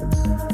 Bye.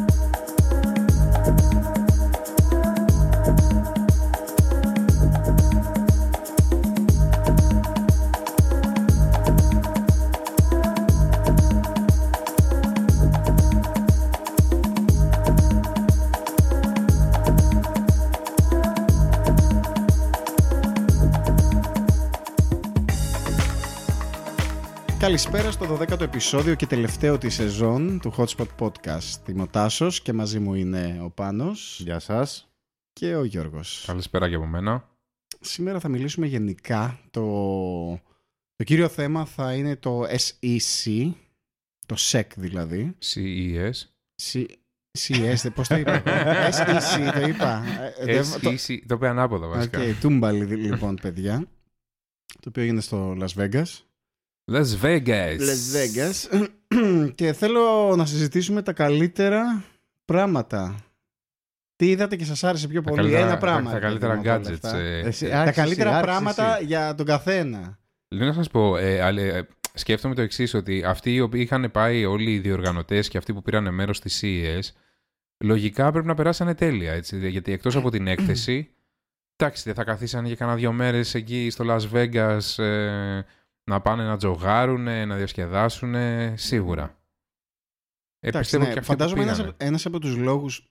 Καλησπέρα στο 12ο επεισόδιο και τελευταίο της σεζόν του Hotspot Podcast. Είμαι ο Τάσος και μαζί μου είναι ο Πάνος Γεια σας. και ο Γιώργος. Καλησπέρα και από μένα. Σήμερα θα μιλήσουμε γενικά. Το, το κύριο θέμα θα είναι το SEC, το SEC δηλαδή. CES. C, CES, πώς το είπα; Εγώ; SEC το είπα. Ε, δεν- το- SEC. Το είπε ανάποδα βασικά. Οκ, τούμπαλιν λοιπόν παιδιά. Το οποίο έγινε στο Las Vegas. Las Vegas. Las Vegas. και θέλω να συζητήσουμε τα καλύτερα πράγματα. Τι είδατε και σας άρεσε πιο Τα πολύ; καλύτερα- Ένα πράγμα. Τα, τα ρε παιδί καλύτερα μου, από όλα gadgets. αυτά. ε. Εσύ, Τα άρχισε καλύτερα εσύ, άρχισε πράγματα εσύ. για τον καθένα. Λέω να σας πω, ε, αλλά, ε, σκέφτομαι το εξής ότι αυτοί οι οποίοι είχαν πάει όλοι οι διοργανωτές και αυτοί που πήραν μέρος στη CES, λογικά πρέπει να περάσανε τέλεια, έτσι, γιατί εκτός από την έκθεση, εντάξει, δεν θα καθίσανε για κανένα δύο μέρες εκεί στο Las Vegas ε, να πάνε να τζογάρουν, να διασκεδάσουν, σίγουρα. Ε, Εντάξει, πιστεύω ναι, και αυτοί που φαντάζομαι ένας, πήγανε. ένας από τους λόγους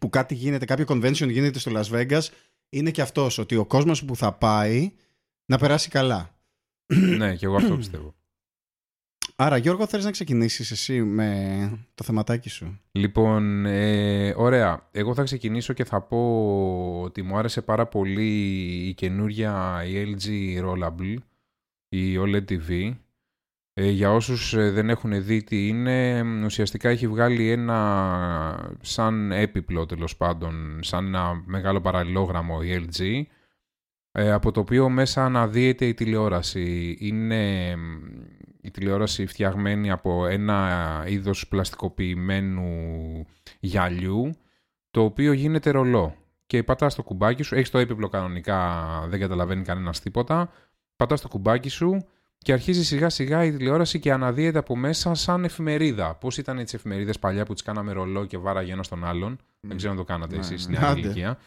που κάτι γίνεται, κάποιο convention γίνεται στο Las Vegas είναι και αυτός, ότι ο κόσμος που θα πάει να περάσει καλά. ναι, και εγώ αυτό πιστεύω. Άρα Γιώργο θέλεις να ξεκινήσεις εσύ με το θεματάκι σου; Λοιπόν, ε, ωραία. Εγώ θα ξεκινήσω και θα πω ότι μου άρεσε πάρα πολύ η καινούρια η LG Rollable, η OLED TV. Ε, για όσους ε, δεν έχουν δει τι είναι, ουσιαστικά έχει βγάλει ένα σαν έπιπλο τέλος πάντων, σαν ένα μεγάλο παραλληλόγραμμο η LG, ε, από το οποίο μέσα αναδύεται η τηλεόραση. Είναι μ, η τηλεόραση φτιαγμένη από ένα είδος πλαστικοποιημένου γυαλιού, το οποίο γίνεται ρολό. Και πατάς το κουμπάκι σου, έχεις το έπιπλο κανονικά, δεν καταλαβαίνει κανένας τίποτα, πατάς το κουμπάκι σου και αρχίζεις σιγά σιγά η τηλεόραση και αναδύεται από μέσα σαν εφημερίδα. Πώς ήταν έτσι εφημερίδες παλιά που τις κάναμε ρολό και βάραγε ένας στον άλλον; Δεν ξέρω αν το κάνατε Ναι, εσείς ναι. στην νέα Άντε. ηλικία.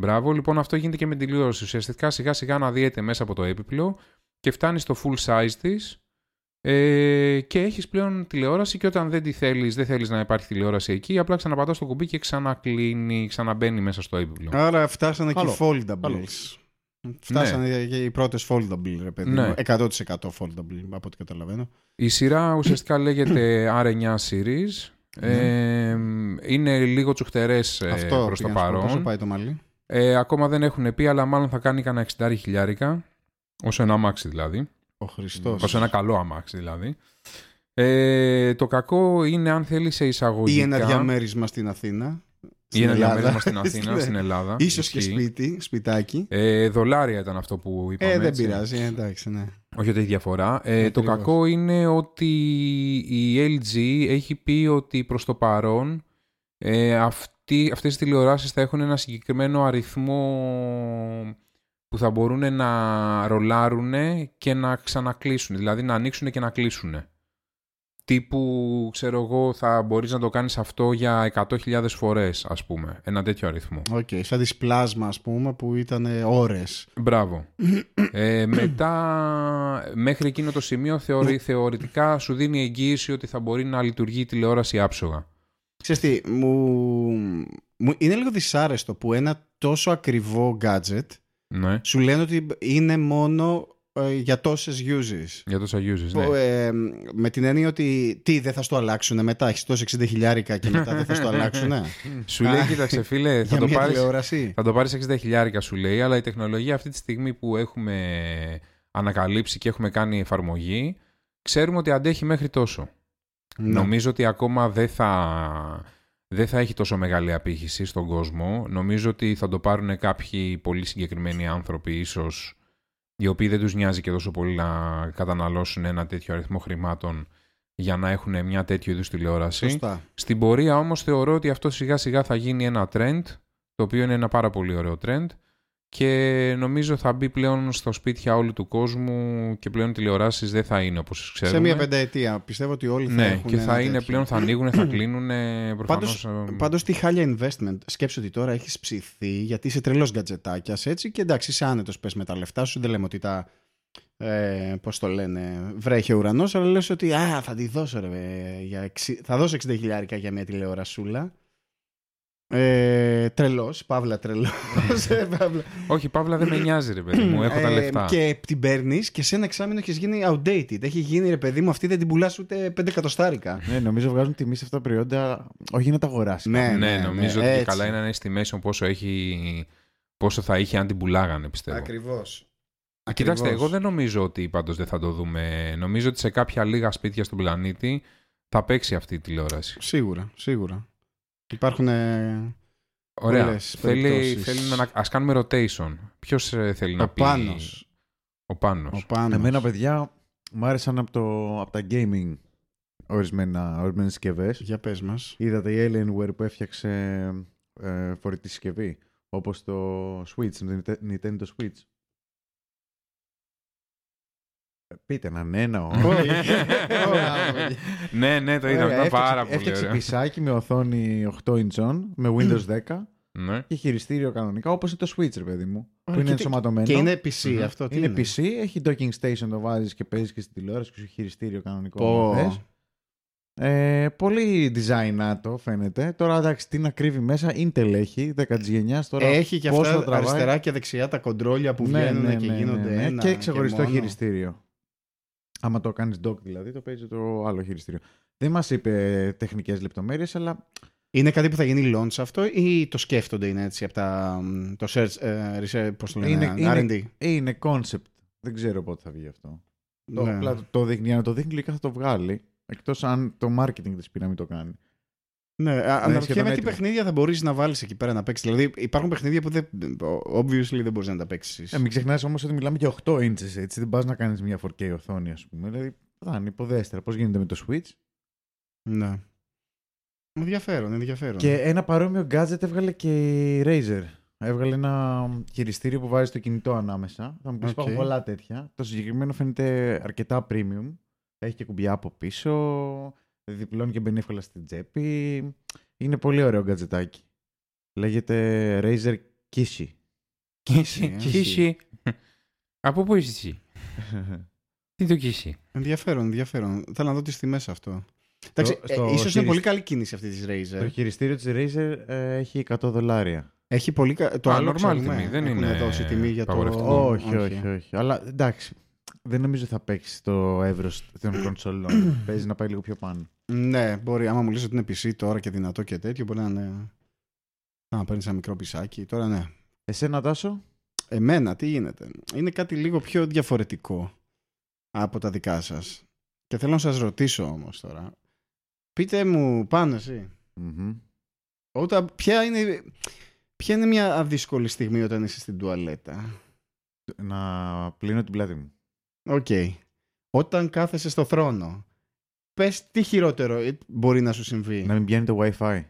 Μπράβο, λοιπόν αυτό γίνεται και με την τηλεόραση. Ουσιαστικά σιγά σιγά αναδύεται μέσα από το έπιπλο και φτάνει στο full size της ε, και έχεις πλέον τηλεόραση και όταν δεν τη θέλεις, δεν θέλεις να υπάρχει τηλεόραση εκεί, απλά ξαναπατάς το κουμπί και ξανακλίνει, ξαναμπαίνει μέσα στο έπιπλο. Άρα φτάσανε Καλό. και οι foldables. Καλό. Φτάσανε και οι πρώτες foldable, ρε παιδί Ναι. μου. 100% foldable, από ό,τι καταλαβαίνω. Η σειρά ουσιαστικά λέγεται R9 Series. Ε, είναι λίγο τσουχτερές ε, Ναι. Αυτό προς το πήγα να σου πω. Πόσο παρόν. πάει το μαλλί; Ε, ακόμα δεν έχουν πει, αλλά μάλλον θα κάνει κανένα 60 χιλιάρικα. Όσο ένα αμάξι δηλαδή. Ο Χριστός. Όσο ένα καλό αμάξι δηλαδή. Ε, το κακό είναι αν θέλει σε εισαγωγικά. Ή ένα διαμέρισμα στην Αθήνα. Ή στην ένα Ελλάδα. διαμέρισμα στην Αθήνα, Ναι. στην Ελλάδα. Ίσως και Ισχύει. σπίτι, σπιτάκι. Ε, δολάρια ήταν αυτό που είπαμε. Ε, δεν έτσι. πειράζει, ε, εντάξει, ναι. Όχι ότι έχει διαφορά. Ε, το Ακριβώς. κακό είναι ότι η LG έχει πει ότι προς το παρόν ε, αυτοί, αυτές οι τηλεοράσεις θα έχουν ένα συγκεκριμένο αριθμό που θα μπορούν να ρολάρουν και να ξανακλείσουν. Δηλαδή να ανοίξουν και να κλείσουν. Τύπου, ξέρω εγώ, θα μπορείς να το κάνεις αυτό για 100.000 φορές, ας πούμε. Ένα τέτοιο αριθμό. Οκ, σαν τις πλάσμα, ας πούμε, που ήταν ε, ώρες. Μπράβο. ε, μετά, μέχρι εκείνο το σημείο, θεωρη, θεωρητικά σου δίνει εγγύηση ότι θα μπορεί να λειτουργεί η τηλεόραση άψογα. Ξέρεις τι, μου... μου- είναι λίγο δυσάρεστο που ένα τόσο ακριβό gadget Ναι, σου λένε ότι είναι μόνο ε, για τόσες uses. για τόσα uses, ναι. Που, ε, με την έννοια ότι τι δεν θα στο αλλάξουν μετά, έχεις τόσο 60 χιλιάρικα και μετά δεν θα στο αλλάξουν. σου λέει, κοίταξε φίλε, θα για το, μια πάρεις, τηλεόραση. θα το πάρεις 60 χιλιάρικα σου λέει, αλλά η τεχνολογία αυτή τη στιγμή που έχουμε ανακαλύψει και έχουμε κάνει εφαρμογή, ξέρουμε ότι αντέχει μέχρι τόσο. Ναι. Νομίζω ότι ακόμα δεν θα, δεν θα έχει τόσο μεγάλη απήχηση στον κόσμο. Νομίζω ότι θα το πάρουν κάποιοι πολύ συγκεκριμένοι άνθρωποι ίσως οι οποίοι δεν τους νοιάζει και τόσο πολύ να καταναλώσουν ένα τέτοιο αριθμό χρημάτων για να έχουν μια τέτοιου είδους τηλεόραση. Σωστά. Στην πορεία όμως θεωρώ ότι αυτό σιγά σιγά θα γίνει ένα trend, το οποίο είναι ένα πάρα πολύ ωραίο trend και νομίζω θα μπει πλέον στο σπίτια όλου του κόσμου και πλέον οι τηλεοράσεις δεν θα είναι όπως ξέρουμε. Σε μια πενταετία. Πιστεύω ότι όλοι θα Ναι, έχουν και θα ένα είναι τέτοιο. πλέον, θα ανοίγουν, θα κλείνουν. Προφανώς, Πάντως, ε, πάντως τι χάλια investment. Σκέψου ότι τώρα έχεις ψηθεί γιατί είσαι τρελός γκατζετάκιας έτσι και εντάξει είσαι άνετος πες με τα λεφτά σου. Δεν λέμε ότι τα, ε, πώς το λένε, βρέχει ο ουρανός αλλά λες ότι α, θα τη δώσω ρε, ε, για εξι- θα δώσω 60 χιλιάρικα για μια τηλεορασούλα. Ε, τρελός, παύλα τρελός. ε, παύλα. Όχι, Παύλα δεν με νοιάζει ρε παιδί μου, έχω τα Ε, λεφτά. Και την παίρνεις και σε ένα εξάμεινο έχεις γίνει outdated. Έχει γίνει ρε παιδί μου, αυτή δεν την πουλάς ούτε 5 εκατοστάρικα. Ναι, νομίζω βγάζουν τιμή σε αυτά τα προϊόντα, όχι να τα αγοράσεις. Ναι, ναι, νομίζω ναι, ότι έτσι. καλά είναι να είναι στη μέση πόσο, έχει, πόσο θα είχε αν την πουλάγανε πιστεύω. Ακριβώς. Κοιτάξτε, εγώ δεν νομίζω ότι πάντως δεν θα το δούμε. Νομίζω ότι σε κάποια λίγα σπίτια στον πλανήτη θα παίξει αυτή η τηλεόραση. Σίγουρα, σίγουρα. Υπάρχουν. ε, Ωραία. Πολλές Θέλει, περιπτώσεις. θέλει να, ας κάνουμε rotation. Ποιος ε, θέλει να ο πει... Πάνος. Ο Πάνος. Ο Πάνος. Εμένα, παιδιά, μου άρεσαν από, το, από τα gaming ορισμένα, ορισμένες συσκευές. Για πες μας. Είδατε η Alienware που έφτιαξε ε, φορητή συσκευή, όπως το Switch, το Nintendo Switch. Ε, Πείτε ένα ναι, ένα όχι. ναι, ναι, το είδα. Ωραία, Ήταν έφτιαξε- πάρα πολύ Έφτιαξε ωραίο. πισάκι με οθόνη 8 ιντσών, με Windows 10 Ναι. και χειριστήριο κανονικά, όπως είναι το Switch, ρε παιδί μου, που Ωραία, είναι και τι- ενσωματωμένο. Και είναι PC Μμμ. αυτό. Τι είναι PC, έχει docking station, το βάζεις και παίζεις και στην τηλεόραση και σου χειριστήριο κανονικό. Πω. αν θες. Ε, πολύ design το φαίνεται. Τώρα εντάξει, τι να κρύβει μέσα, Intel έχει, 10 γενιάς. Τώρα Έχει και πώς αυτά θα τραβάει. αριστερά και δεξιά τα κοντρόλια που Ναι, βγαίνουν ναι, και ναι, γίνονται ναι, ναι. ένα. Και ξεχωριστό μόνο. χειριστήριο. Άμα το κάνεις dock δηλαδή, το παίζει το άλλο χειριστήριο. Δεν μας είπε τεχνικές λεπτομέρειες, αλλά Είναι κάτι που θα γίνει launch αυτό ή το σκέφτονται είναι έτσι από τα, μ, το search, ε, research, πώς το λένε, Είναι- R&D. είναι concept. Δεν ξέρω πότε θα βγει αυτό. Το, Ναι. απλά το, το δείχνει, για να το δείχνει λογικά θα το βγάλει. Εκτός αν το marketing της πει να μην το κάνει. Ναι, α- σχεδόν αναρωτιέμαι τι έτοιμο. παιχνίδια θα μπορείς να βάλεις εκεί πέρα να παίξεις. Δηλαδή, υπάρχουν παιχνίδια που δεν, obviously δεν μπορείς να τα παίξεις. Ε, μην ξεχνάς όμως ότι μιλάμε για 8 inches, έτσι. Δεν πας να κάνεις μια 4K οθόνη, ας πούμε. Δηλαδή, θα είναι υποδέστερα. Πώς γίνεται με το Switch; Ναι. Ενδιαφέρον, ενδιαφέρον. Και ένα παρόμοιο gadget έβγαλε και η Razer. Έβγαλε ένα χειριστήριο που βάζει το κινητό ανάμεσα. Θα μου πεις: Οκ. Υπάρχουν πολλά τέτοια. Το συγκεκριμένο φαίνεται αρκετά premium. Έχει και κουμπιά από πίσω. Διπλώνει και μπαίνει εύκολα στην τσέπη. Είναι πολύ ωραίο γκατζετάκι. Λέγεται Razer Kishi. Kishi. ε. Kishi. Από πού είσαι εσύ; Τι το κίση. Ενδιαφέρον, ενδιαφέρον. Θέλω να δω τις τιμές αυτό. Εντάξει, Στο- στο ε, ίσως είναι χειρισ- πολύ καλή κίνηση αυτή της Το Razer. χειριστήριο της Razer ε, έχει 100 δολάρια. Έχει πολύ κα... Το Α, άλλο normal ξέρουμε. τιμή, δεν Έχουν είναι δώσει τιμή για το... απαγορευτικό. όχι, όχι, όχι, Αλλά εντάξει. Δεν νομίζω θα παίξει το εύρος των κονσολών. Παίζει να πάει λίγο πιο πάνω. Ναι, μπορεί. Άμα μου λες ότι είναι PC τώρα και δυνατό και τέτοιο, μπορεί να είναι... Να παίρνεις ένα μικρό πισάκι. Τώρα ναι. Εσένα, Τάσο; Εμένα, τι γίνεται; Είναι κάτι λίγο πιο διαφορετικό από τα δικά σας. Και θέλω να σας ρωτήσω όμως τώρα. Πες μου Πάνο εσύ. Μμμ. Όταν, ποια, είναι, ποια είναι μια δύσκολη στιγμή όταν είσαι στην τουαλέτα; Να πλύνω την πλάτη μου. Οκ. Όταν κάθεσαι στο θρόνο. Πες τι χειρότερο ε, μπορεί να σου συμβεί. Να μην πιάνει το WiFi.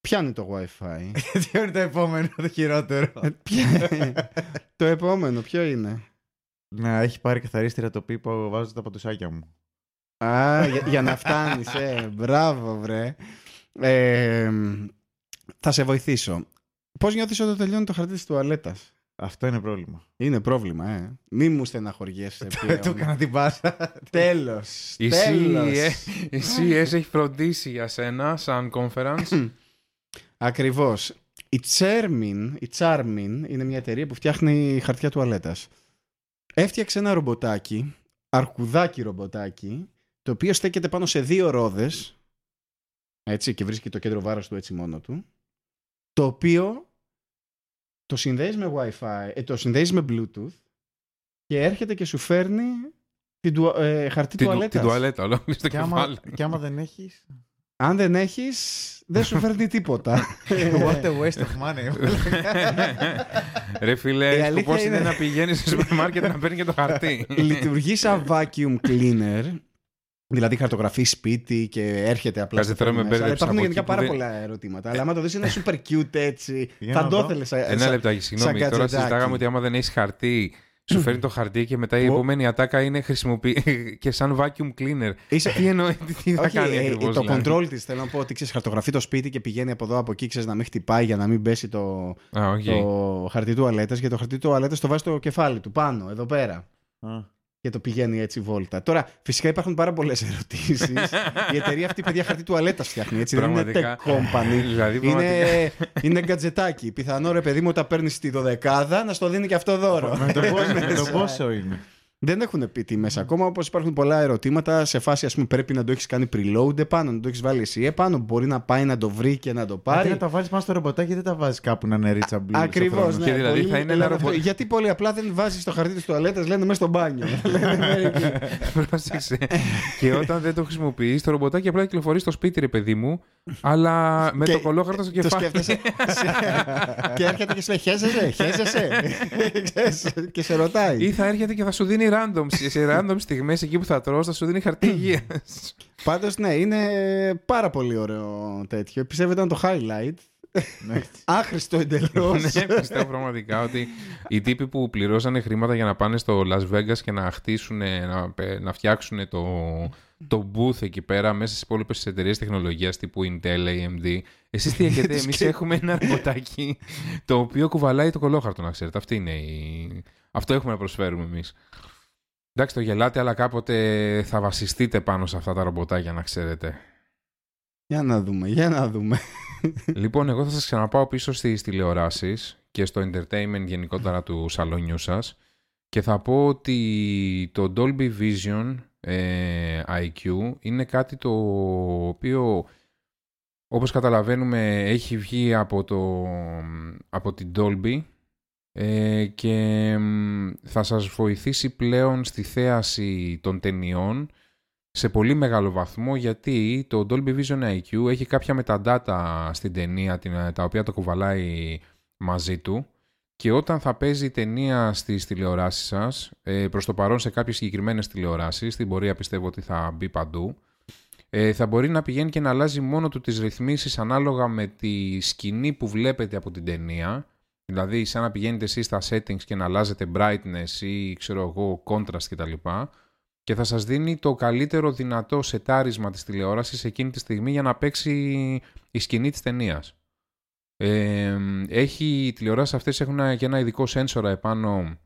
Πιάνει το Wi-Fi. Τι είναι το επόμενο, το χειρότερο; Ε, ποια- το επόμενο ποιο είναι; να έχει πάρει καθαρίστηρα το πίπο, βάζω τα πατουσάκια μου. Α, για, για να φτάνεις, ε. Μπράβο, βρε. Ε, θα σε βοηθήσω. Πώς νιώθεις όταν τελειώνει το χαρτί της τουαλέτας; Αυτό είναι πρόβλημα. Είναι πρόβλημα, ε. Μη μου στεναχωριέσαι Του πλέον. έκανα την πάσα. Τέλος. Η Τέλος. CES η CES έχει φροντίσει για σένα σαν conference. Ακριβώς. Η Charmin, η Charmin είναι μια εταιρεία που φτιάχνει χαρτιά τουαλέτας. Έφτιαξε ένα ρομποτάκι, αρκουδάκι ρομποτάκι, το οποίο στέκεται πάνω σε δύο ρόδες, έτσι, και βρίσκει το κέντρο βάρος του έτσι μόνο του, το οποίο το συνδέεις με Wi-Fi, ε, το συνδέεις με Bluetooth και έρχεται και σου φέρνει την τουα- ε, χαρτί την, τουαλέτας. την τουαλέτα, ολόκληρη στο και, άμα, κεφάλι. και άμα δεν έχεις... Αν δεν έχεις, δεν σου φέρνει τίποτα. What a waste of money. Ρε φίλε, Η αλήθεια σκοπός είναι είναι- να πηγαίνεις στο σούπερ μάρκετ να παίρνει και το χαρτί. λειτουργεί σαν vacuum cleaner Δηλαδή χαρτογραφεί σπίτι και έρχεται απλά. Κάτσε στο τώρα με μέσα. Αλλά μπέρδεψε Υπάρχουν από γενικά εκεί που πάρα δεν- πολλά ερωτήματα. Αλλά άμα το δεις είναι super cute έτσι. Για θα να το δω. ήθελες σαν. Ένα σαν- λεπτάκι, συγγνώμη. σαν Τώρα gadgetάκι. συζητάγαμε ότι άμα δεν έχεις χαρτί, σου φέρνει το χαρτί και μετά η Πω. επόμενη ατάκα είναι χρησιμοποιεί και σαν vacuum cleaner. Είσαι- Τι εννοεί, τι- τι θα Όχι, κάνει ε, ακριβώς. το control της θέλω να πω ότι ξέρεις, χαρτογραφεί το σπίτι και πηγαίνει από εδώ από εκεί, ξέρεις να μην χτυπάει για να μην πέσει το, Α, οκ. το χαρτί τουαλέτας. Και το χαρτί τουαλέτας το βάζει στο κεφάλι του πάνω, εδώ πέρα. Α. Και το πηγαίνει έτσι βόλτα. Τώρα, φυσικά υπάρχουν πάρα πολλές ερωτήσεις. η εταιρεία αυτή, παιδιά, χαρτί τουαλέτας φτιάχνει. Έτσι, δεν είναι Πραγματικά. tech company. Δηλαδή, πραγματικά. Είναι, είναι γκατζετάκι. Πιθανό ρε παιδί μου όταν παίρνεις τη δωδεκάδα να στο δίνει και αυτό δώρο. Με το πόσο- με το Μέσα. πόσο είναι; Δεν έχουν πει τιμέ ακόμα, όπως υπάρχουν πολλά ερωτήματα σε φάση, ας πούμε, πρέπει να το έχεις κάνει preload επάνω, να το έχεις βάλει εσύ επάνω. Μπορεί να πάει να το βρει και να το Αντί πάρει. να τα βάλει πάνω στο ρομποτάκι, δεν τα βάζεις κάπου να είναι reachable. Ακριβώς. στο Ναι, Και δηλαδή πολύ θα είναι λένε ένα αυτό. ρομπο- Γιατί πολύ απλά δεν βάζεις το χαρτί της τουαλέτας, λένε μέσα στο μπάνιο. Λένε μερικοί. Πρόσεξε. και όταν δεν το χρησιμοποιείς, το ρομποτάκι απλά κυκλοφορεί στο σπίτι, ρε παιδί μου, αλλά με Και το κολόχαρτο στο το κεφάλι. σκέφτεσαι. και έρχεται και σου λέει: Χέζεσαι, χέζεσαι. Ξέρεις, και σε ρωτάει. Ή θα έρχεται και θα σου δίνει random. Σε σε random στιγμές εκεί που θα τρως θα σου δίνει χαρτί υγείας. Πάντως, ναι, είναι πάρα πολύ ωραίο τέτοιο. Πιστεύω ήταν το highlight. Ναι. Άχρηστο εντελώς. ναι, πιστεύω πραγματικά ότι οι τύποι που πληρώσανε χρήματα για να πάνε στο Las Vegas και να χτίσουν, να, να φτιάξουν το, το booth εκεί πέρα μέσα στις υπόλοιπες εταιρείες τεχνολογίας τύπου Intel, AMD. Εσείς τι έχετε, εμείς Και- έχουμε ένα ρομποτάκι το οποίο κουβαλάει το κολόχαρτο, να ξέρετε. Αυτή είναι η... Αυτό έχουμε να προσφέρουμε εμείς. Εντάξει, το γελάτε, αλλά κάποτε θα βασιστείτε πάνω σε αυτά τα ρομποτάκια, να ξέρετε. Για να δούμε, για να δούμε. λοιπόν, εγώ θα σας ξαναπάω πίσω στις τηλεοράσεις και στο entertainment γενικότερα του σαλόνιου σας και θα πω ότι το Dolby Vision ε, IQ είναι κάτι το οποίο όπως καταλαβαίνουμε έχει βγει από, το, από την Dolby ε, και μ, θα σας βοηθήσει πλέον στη θέαση των ταινιών σε πολύ μεγάλο βαθμό γιατί το Dolby Vision IQ έχει κάποια μεταδάτα στην ταινία την- τα οποία το κουβαλάει μαζί του. Και όταν θα παίζει η ταινία στις τηλεοράσεις σας ε, προς το παρόν σε κάποιες συγκεκριμένες τηλεοράσεις στην πορεία πιστεύω ότι θα μπει παντού ε, θα μπορεί να πηγαίνει και να αλλάζει μόνο του τις ρυθμίσεις ανάλογα με τη σκηνή που βλέπετε από την ταινία δηλαδή σαν να πηγαίνετε εσείς στα settings και να αλλάζετε brightness ή ξέρω εγώ contrast κτλ και θα σας δίνει το καλύτερο δυνατό σετάρισμα της τηλεόρασης εκείνη τη στιγμή για να παίξει η σκηνή της ταινίας. Ε, έχει, οι τηλεοράσεις αυτές έχουν και ένα ειδικό σένσορα επάνω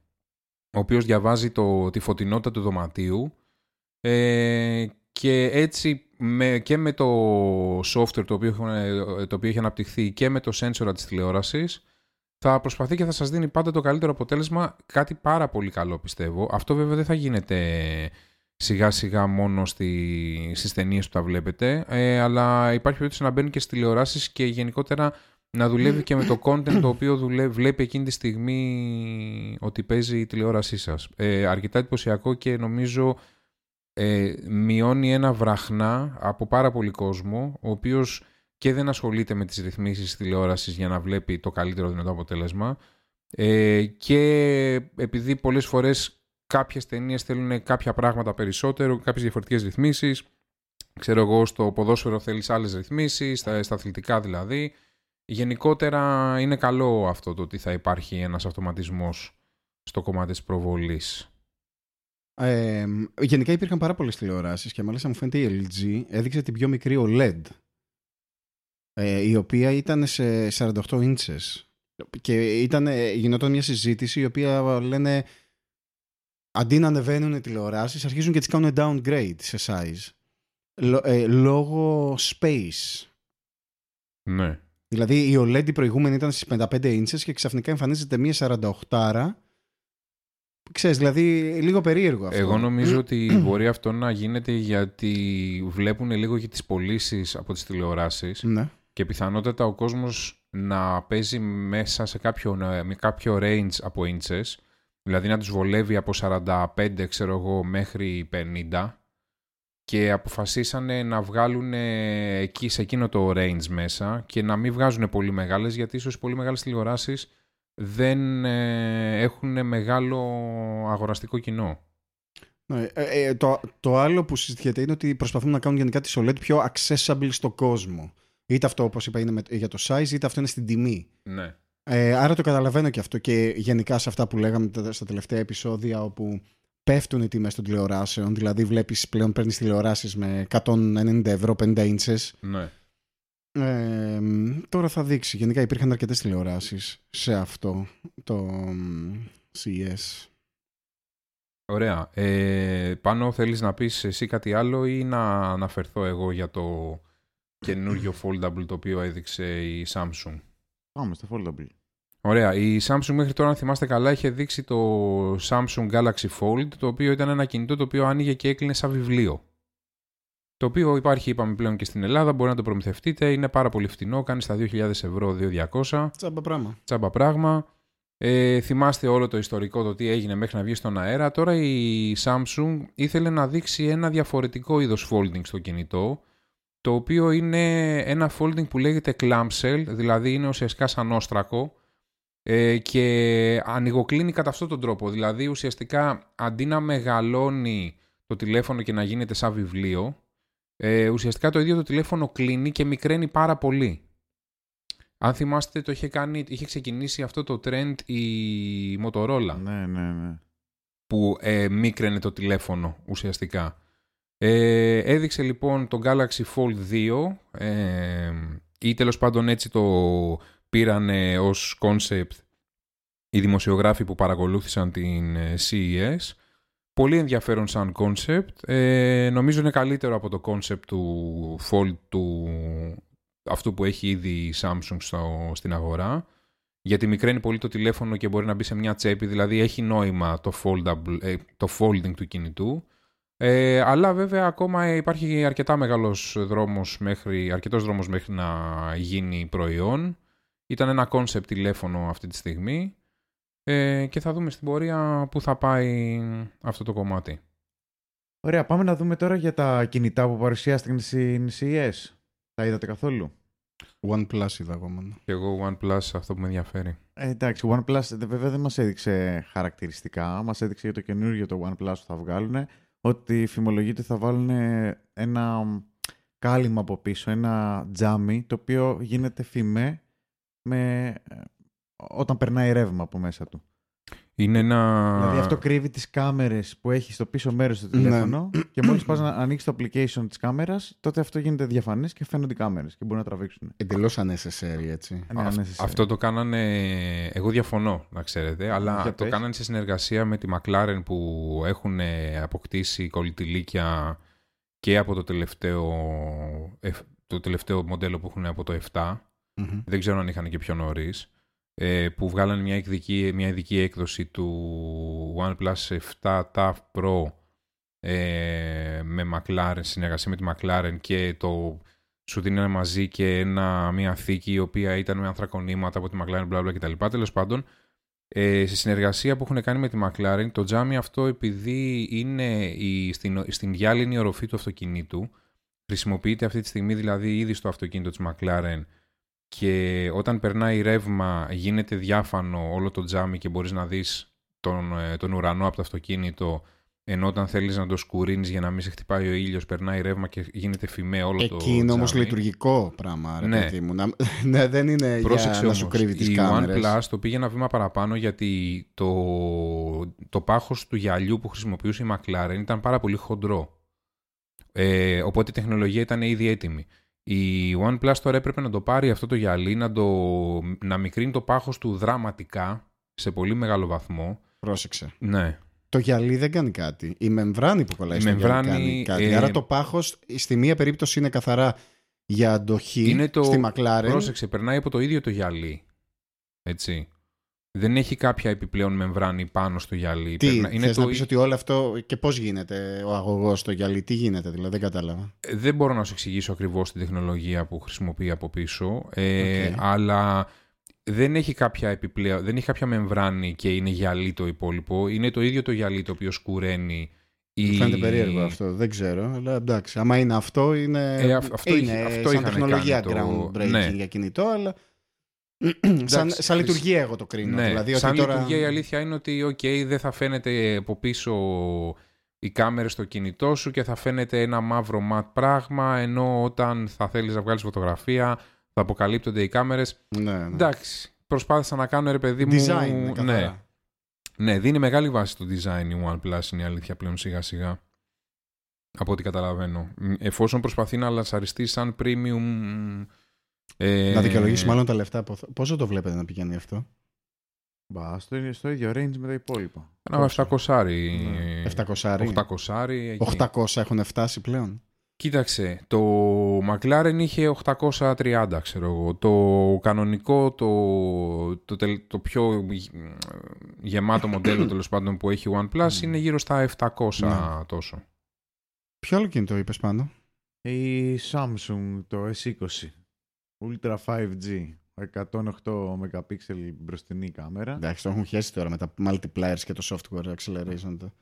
ο οποίος διαβάζει το, τη φωτεινότητα του δωματίου ε, και έτσι με, και με το software το οποίο, έχουν- το οποίο έχει αναπτυχθεί και με το σένσορα της τηλεόρασης θα προσπαθεί και θα σας δίνει πάντα το καλύτερο αποτέλεσμα, κάτι πάρα πολύ καλό πιστεύω. Αυτό βέβαια δεν θα γίνεται σιγά σιγά μόνο στη, στις ταινίες που τα βλέπετε, ε, αλλά υπάρχει περίπτωση να μπαίνουν και στις τηλεοράσεις και γενικότερα να δουλεύει και με το content το οποίο δουλεύει, βλέπει εκείνη τη στιγμή ότι παίζει η τηλεόρασή σας. Ε, αρκετά εντυπωσιακό και νομίζω ε, μειώνει ένα βραχνά από πάρα πολύ κόσμο, ο οποίος και δεν ασχολείται με τις ρυθμίσεις της τηλεόρασης για να βλέπει το καλύτερο δυνατό αποτέλεσμα ε, και επειδή πολλές φορές κάποιες ταινίες θέλουν κάποια πράγματα περισσότερο, κάποιες διαφορετικές ρυθμίσεις ξέρω εγώ στο ποδόσφαιρο θέλεις άλλες ρυθμίσεις, στα, στα αθλητικά δηλαδή γενικότερα είναι καλό αυτό το ότι θα υπάρχει ένας αυτοματισμός στο κομμάτι της προβολής. Ε, γενικά υπήρχαν πάρα πολλές τηλεοράσεις και μάλιστα μου φαίνεται η LG έδειξε την πιο μικρή OLED. Ε, η οποία ήταν σε 48 inches. Και ήταν, ε, γινόταν μια συζήτηση η οποία λένε αντί να ανεβαίνουν οι τηλεοράσεις αρχίζουν και τις κάνουν downgrade σε size. Λο- ε, λόγω space. Ναι. Δηλαδή η OLED η προηγούμενη ήταν στις 55 inches και ξαφνικά εμφανίζεται μια 48 Ξέρεις, δηλαδή λίγο περίεργο αυτό. Εγώ νομίζω ότι μπορεί αυτό να γίνεται γιατί βλέπουν λίγο και τις πωλήσεις από τις τηλεοράσεις Ναι. Και πιθανότατα ο κόσμος να παίζει μέσα σε κάποιο, με κάποιο range από inches, δηλαδή να τους βολεύει από 45 ξέρω εγώ μέχρι 50 και αποφασίσανε να βγάλουν εκεί σε εκείνο το range μέσα και να μην βγάζουν πολύ μεγάλες γιατί ίσως οι πολύ μεγάλες τηλεοράσεις δεν ε, έχουν μεγάλο αγοραστικό κοινό. Ναι, ε, ε, το, το άλλο που συζητιέται είναι ότι προσπαθούν να κάνουν γενικά τις OLED πιο accessible στο κόσμο. Είτε αυτό, όπως είπα, είναι με- για το size, είτε αυτό είναι στην τιμή. Ναι. Ε, άρα το καταλαβαίνω και αυτό και γενικά σε αυτά που λέγαμε τα- στα τελευταία επεισόδια όπου πέφτουν οι τιμές των τηλεοράσεων, δηλαδή βλέπεις πλέον παίρνεις τηλεοράσεις με 190 ευρώ 50 inches. ναι. Ε, τώρα θα δείξει. Γενικά υπήρχαν αρκετές τηλεοράσεις σε αυτό το μ, CES. Ωραία. Ε, πάνω θέλεις να πεις εσύ κάτι άλλο ή να αναφερθώ εγώ για το καινούριο foldable το οποίο έδειξε η Samsung. Πάμε στο foldable. Ωραία. Η Samsung μέχρι τώρα, αν θυμάστε καλά, είχε δείξει το Samsung Galaxy Fold, το οποίο ήταν ένα κινητό το οποίο άνοιγε και έκλεινε σαν βιβλίο. Το οποίο υπάρχει, είπαμε πλέον και στην Ελλάδα, μπορεί να το προμηθευτείτε. Είναι πάρα πολύ φτηνό, κάνει στα 2.000 ευρώ, 2.200. Τσάμπα πράγμα. Τσάμπα πράγμα. Ε, θυμάστε όλο το ιστορικό, το τι έγινε μέχρι να βγει στον αέρα. Τώρα η Samsung ήθελε να δείξει ένα διαφορετικό είδος folding στο κινητό, το οποίο είναι ένα folding που λέγεται clamshell, δηλαδή είναι ουσιαστικά σαν όστρακο ε, και ανοιγοκλίνει κατά αυτόν τον τρόπο. Δηλαδή ουσιαστικά αντί να μεγαλώνει το τηλέφωνο και να γίνεται σαν βιβλίο, ε, ουσιαστικά το ίδιο το τηλέφωνο κλείνει και μικραίνει πάρα πολύ. Αν θυμάστε, το είχε, κάνει, είχε ξεκινήσει αυτό το trend η Motorola Ναι, ναι, ναι. που ε, μίκραινε το τηλέφωνο ουσιαστικά. Ε, έδειξε λοιπόν το Galaxy Fold 2 ε, ή τέλος πάντων έτσι το πήραν ως concept οι δημοσιογράφοι που παρακολούθησαν την ε, CES. Πολύ ενδιαφέρον σαν concept. Ε, νομίζω είναι καλύτερο από το concept του Fold του αυτού που έχει ήδη η Samsung στο, στην αγορά. Γιατί μικραίνει πολύ το τηλέφωνο και μπορεί να μπει σε μια τσέπη, δηλαδή έχει νόημα το, foldable, ε, το folding του κινητού. Ε, αλλά βέβαια ακόμα υπάρχει αρκετά μεγάλος δρόμος μέχρι, αρκετός δρόμος μέχρι να γίνει προϊόν. Ήταν ένα concept τηλέφωνο αυτή τη στιγμή ε, και θα δούμε στην πορεία πού θα πάει αυτό το κομμάτι. Ωραία, πάμε να δούμε τώρα για τα κινητά που παρουσιάστηκαν στην CES. Τα είδατε καθόλου; OnePlus είδα εγώ μόνο. Και εγώ OnePlus αυτό που με ενδιαφέρει. Ε, εντάξει, OnePlus δε- βέβαια δεν μας έδειξε χαρακτηριστικά. Μας έδειξε για το καινούργιο το OnePlus που θα βγάλουν ότι φημολογείται θα βάλουν ένα κάλυμα από πίσω, ένα τζάμι το οποίο γίνεται φημέ με... ε, όταν περνάει ρεύμα από μέσα του. Είναι ένα... Δηλαδή αυτό κρύβει τις κάμερες που έχει στο πίσω μέρος του Ναι. τηλέφωνο και μόλις πας να ανοίξεις το application της κάμερας τότε αυτό γίνεται διαφανές και φαίνονται οι κάμερες και μπορούν να τραβήξουν. Εντελώς unnecessary, έτσι. Ναι, Αυ- ναι, σε- αυτό το κάνανε. Εγώ διαφωνώ, να ξέρετε, αλλά Για το πες. κάνανε σε συνεργασία με τη McLaren που έχουν ε, αποκτήσει κολλητηλίκια και από το τελευταίο, εφ- το τελευταίο μοντέλο που έχουν από το 7. Μμμ. Δεν ξέρω αν είχαν και πιο νωρίς. Που βγάλανε μια ειδική, μια ειδική έκδοση του OnePlus 7 TAF Pro ε, με McLaren, συνεργασία με τη McLaren και το σου δίνανε μαζί και ένα, μια θήκη η οποία ήταν με ανθρακονήματα από τη McLaren μπλα μπλα κτλ. Τέλος πάντων, ε, σε συνεργασία που έχουν κάνει με τη McLaren, το τζάμι αυτό επειδή είναι η, στην, στην γυάλινη οροφή του αυτοκινήτου, χρησιμοποιείται αυτή τη στιγμή δηλαδή ήδη στο αυτοκίνητο της McLaren και όταν περνάει ρεύμα γίνεται διάφανο όλο το τζάμι και μπορείς να δεις τον, ε, τον ουρανό από το αυτοκίνητο ενώ όταν θέλεις να το σκουρίνεις για να μην σε χτυπάει ο ήλιος περνάει ρεύμα και γίνεται φημέ όλο το Εκεί είναι όμως τζάμι. λειτουργικό πράγμα, ρε Ναι. παιδί μου. Να- ναι, δεν είναι Πρόσεξε για να σου όμως, κρύβει τις η κάμερες. OnePlus το πήγε ένα βήμα παραπάνω γιατί το, το πάχος του γυαλιού που χρησιμοποιούσε η McLaren ήταν πάρα πολύ χοντρό. Ε, οπότε η τεχνολογία ήταν ήδη έτοιμη. Η OnePlus τώρα έπρεπε να το πάρει αυτό το γυαλί, να, το, να μικρύνει το πάχος του δραματικά σε πολύ μεγάλο βαθμό. Πρόσεξε. Ναι. Το γυαλί δεν κάνει κάτι. Η μεμβράνη που κολλάει Η στο μεμβράνη, γυαλί κάνει κάτι. ε, Άρα το πάχος στη μία περίπτωση είναι καθαρά για αντοχή Είναι το- στη McLaren. Πρόσεξε, περνάει από το ίδιο το γυαλί. Έτσι. Δεν έχει κάποια επιπλέον μεμβράνη πάνω στο γυαλί. Τι, Περνα- θες το... να πεις ότι όλο αυτό και πώς γίνεται ο αγωγός στο γυαλί, τι γίνεται δηλαδή, δεν κατάλαβα. Ε, Δεν μπορώ να σου εξηγήσω ακριβώς την τεχνολογία που χρησιμοποιεί από πίσω, ε, Οκ. αλλά δεν έχει, κάποια επιπλέον, δεν έχει κάποια μεμβράνη και είναι γυαλί το υπόλοιπο. Είναι το ίδιο το γυαλί το οποίο σκουραίνει. Η... Μου Φαίνεται περίεργο αυτό, δεν ξέρω, αλλά εντάξει. Άμα είναι αυτό, είναι, Ε, αυ- αυτό είναι είχε- αυτό σαν είχαν τεχνολογία κάνει το- groundbreaking ναι. για κινητό, αλλά σαν, Εντάξει, σαν λειτουργία εγώ το κρίνω. Ναι, δηλαδή, σαν ότι τώρα... λειτουργία η αλήθεια είναι ότι okay, δεν θα φαίνεται από πίσω οι κάμερες στο κινητό σου και θα φαίνεται ένα μαύρο ματ πράγμα, ενώ όταν θα θέλεις να βγάλεις φωτογραφία θα αποκαλύπτονται οι κάμερες. Ναι, ναι. Εντάξει, προσπάθησα να κάνω ρε παιδί μου... Design, ναι, καθαρά. ναι, δίνει μεγάλη βάση το design η OnePlus, είναι η αλήθεια πλέον σιγά σιγά. Από ό,τι καταλαβαίνω. Μ, Εφόσον προσπαθεί να λασαριστεί σαν premium... Ε, Να δικαιολογήσεις μάλλον τα λεφτά. από αυτό. Πόσο το βλέπετε να πηγαίνει αυτό; Μπα, στο, στο ίδιο range με τα υπόλοιπα. Ένα 700. Ναι. 700. 800. εκεί. 800 έχουν φτάσει πλέον; Κοίταξε, το McLaren είχε 830, ξέρω εγώ. Το κανονικό, το, το, τελ- το πιο γε- γεμάτο μοντέλο τέλος πάντων που έχει OnePlus είναι γύρω στα 700 Ναι. τόσο. Ποιο άλλο κινητό είπες πάνω; Η Samsung το S20 Ultra 5G 108 MP μπροστινή κάμερα Εντάξει, το έχουν χέσει τώρα με τα multipliers και το software acceleration. του.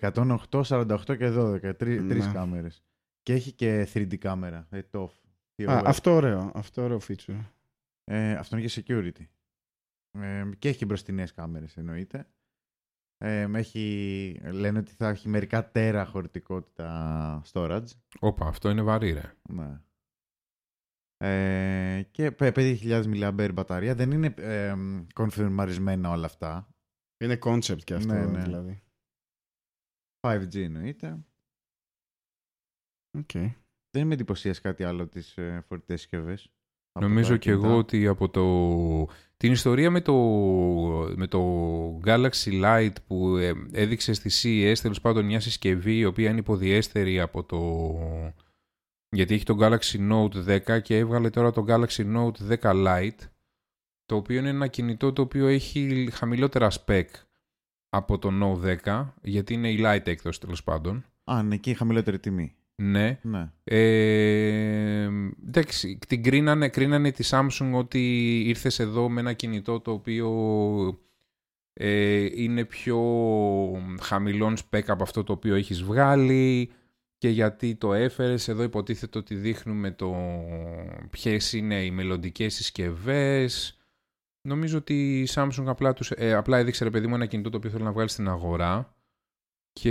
108, 48 και 12 τρεις, Ναι. τρεις κάμερες και έχει και 3D κάμερα ε, TOF Α, TOF. αυτό ωραίο. Αυτό ωραίο feature. Ε, αυτό είναι για security ε, και έχει και μπροστινές κάμερες εννοείται ε, έχει, λένε ότι θα έχει μερικά τέρα χωρητικότητα storage Όπα, αυτό είναι βαρύ ρε. Ναι. Ε, και πε- 5.000 mAh μπαταρία. Δεν είναι ε, κονφιρμαρισμένα όλα αυτά. Είναι concept και αυτό Ναι, ναι. δηλαδή. 5G εννοείται. Οκ. Δεν με εντυπωσίασε κάτι άλλο τις ε, φορητές συσκευές. από Νομίζω τα και εγώ κινητά. ότι από το... την ιστορία με το, με το Galaxy Light που ε, έδειξε στη CES, τέλος πάντων μια συσκευή η οποία είναι υποδιέστερη από το... Γιατί έχει το Galaxy Note 10 και έβγαλε τώρα το Galaxy Note 10 Lite, το οποίο είναι ένα κινητό το οποίο έχει χαμηλότερα spec από το Note 10, γιατί είναι η Lite έκδοση τέλος πάντων. Α, ναι, εκεί η χαμηλότερη τιμή. Ναι, Ναι. ε, εντάξει, την κρίνανε, κρίνανε τη Samsung ότι ήρθες εδώ με ένα κινητό το οποίο ε, είναι πιο χαμηλών spec από αυτό το οποίο έχεις βγάλει και γιατί το έφερες. Εδώ υποτίθεται ότι δείχνουμε το ποιες είναι οι μελλοντικές συσκευές. Νομίζω ότι η Samsung απλά, τους, ε, απλά έδειξε ρε παιδί μου ένα κινητό το οποίο θέλει να βγάλει στην αγορά. Και...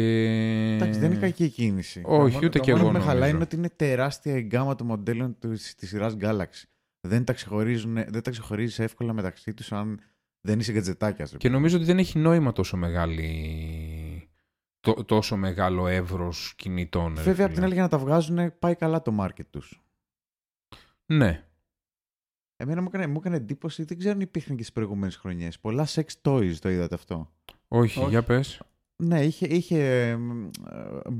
Εντάξει, δεν είναι κακή κίνηση. όχι, Το μόνο- ούτε το κι μόνο εγώ που με χαλάει νομίζω. είναι ότι είναι τεράστια η γκάμα των μοντέλων της, της σειράς Galaxy. Δεν τα, ξεχωρίζουν, δεν τα ξεχωρίζεις εύκολα μεταξύ τους αν δεν είσαι γκατζετάκιας. ρε Και παιδί. νομίζω ότι δεν έχει νόημα τόσο μεγάλη... τό- τόσο μεγάλο εύρος κινητών. ρε Βέβαια, φίλε. απ' την άλλη, για να τα βγάζουν, πάει καλά το market τους. Ναι. Εμένα μου έκανε, μου έκανε εντύπωση, δεν ξέρω αν υπήρχαν και στις προηγούμενες χρονιές. Πολλά sex toys το είδατε αυτό. Όχι, Όχι. για πες. Ναι, είχε, είχε εμ, ε,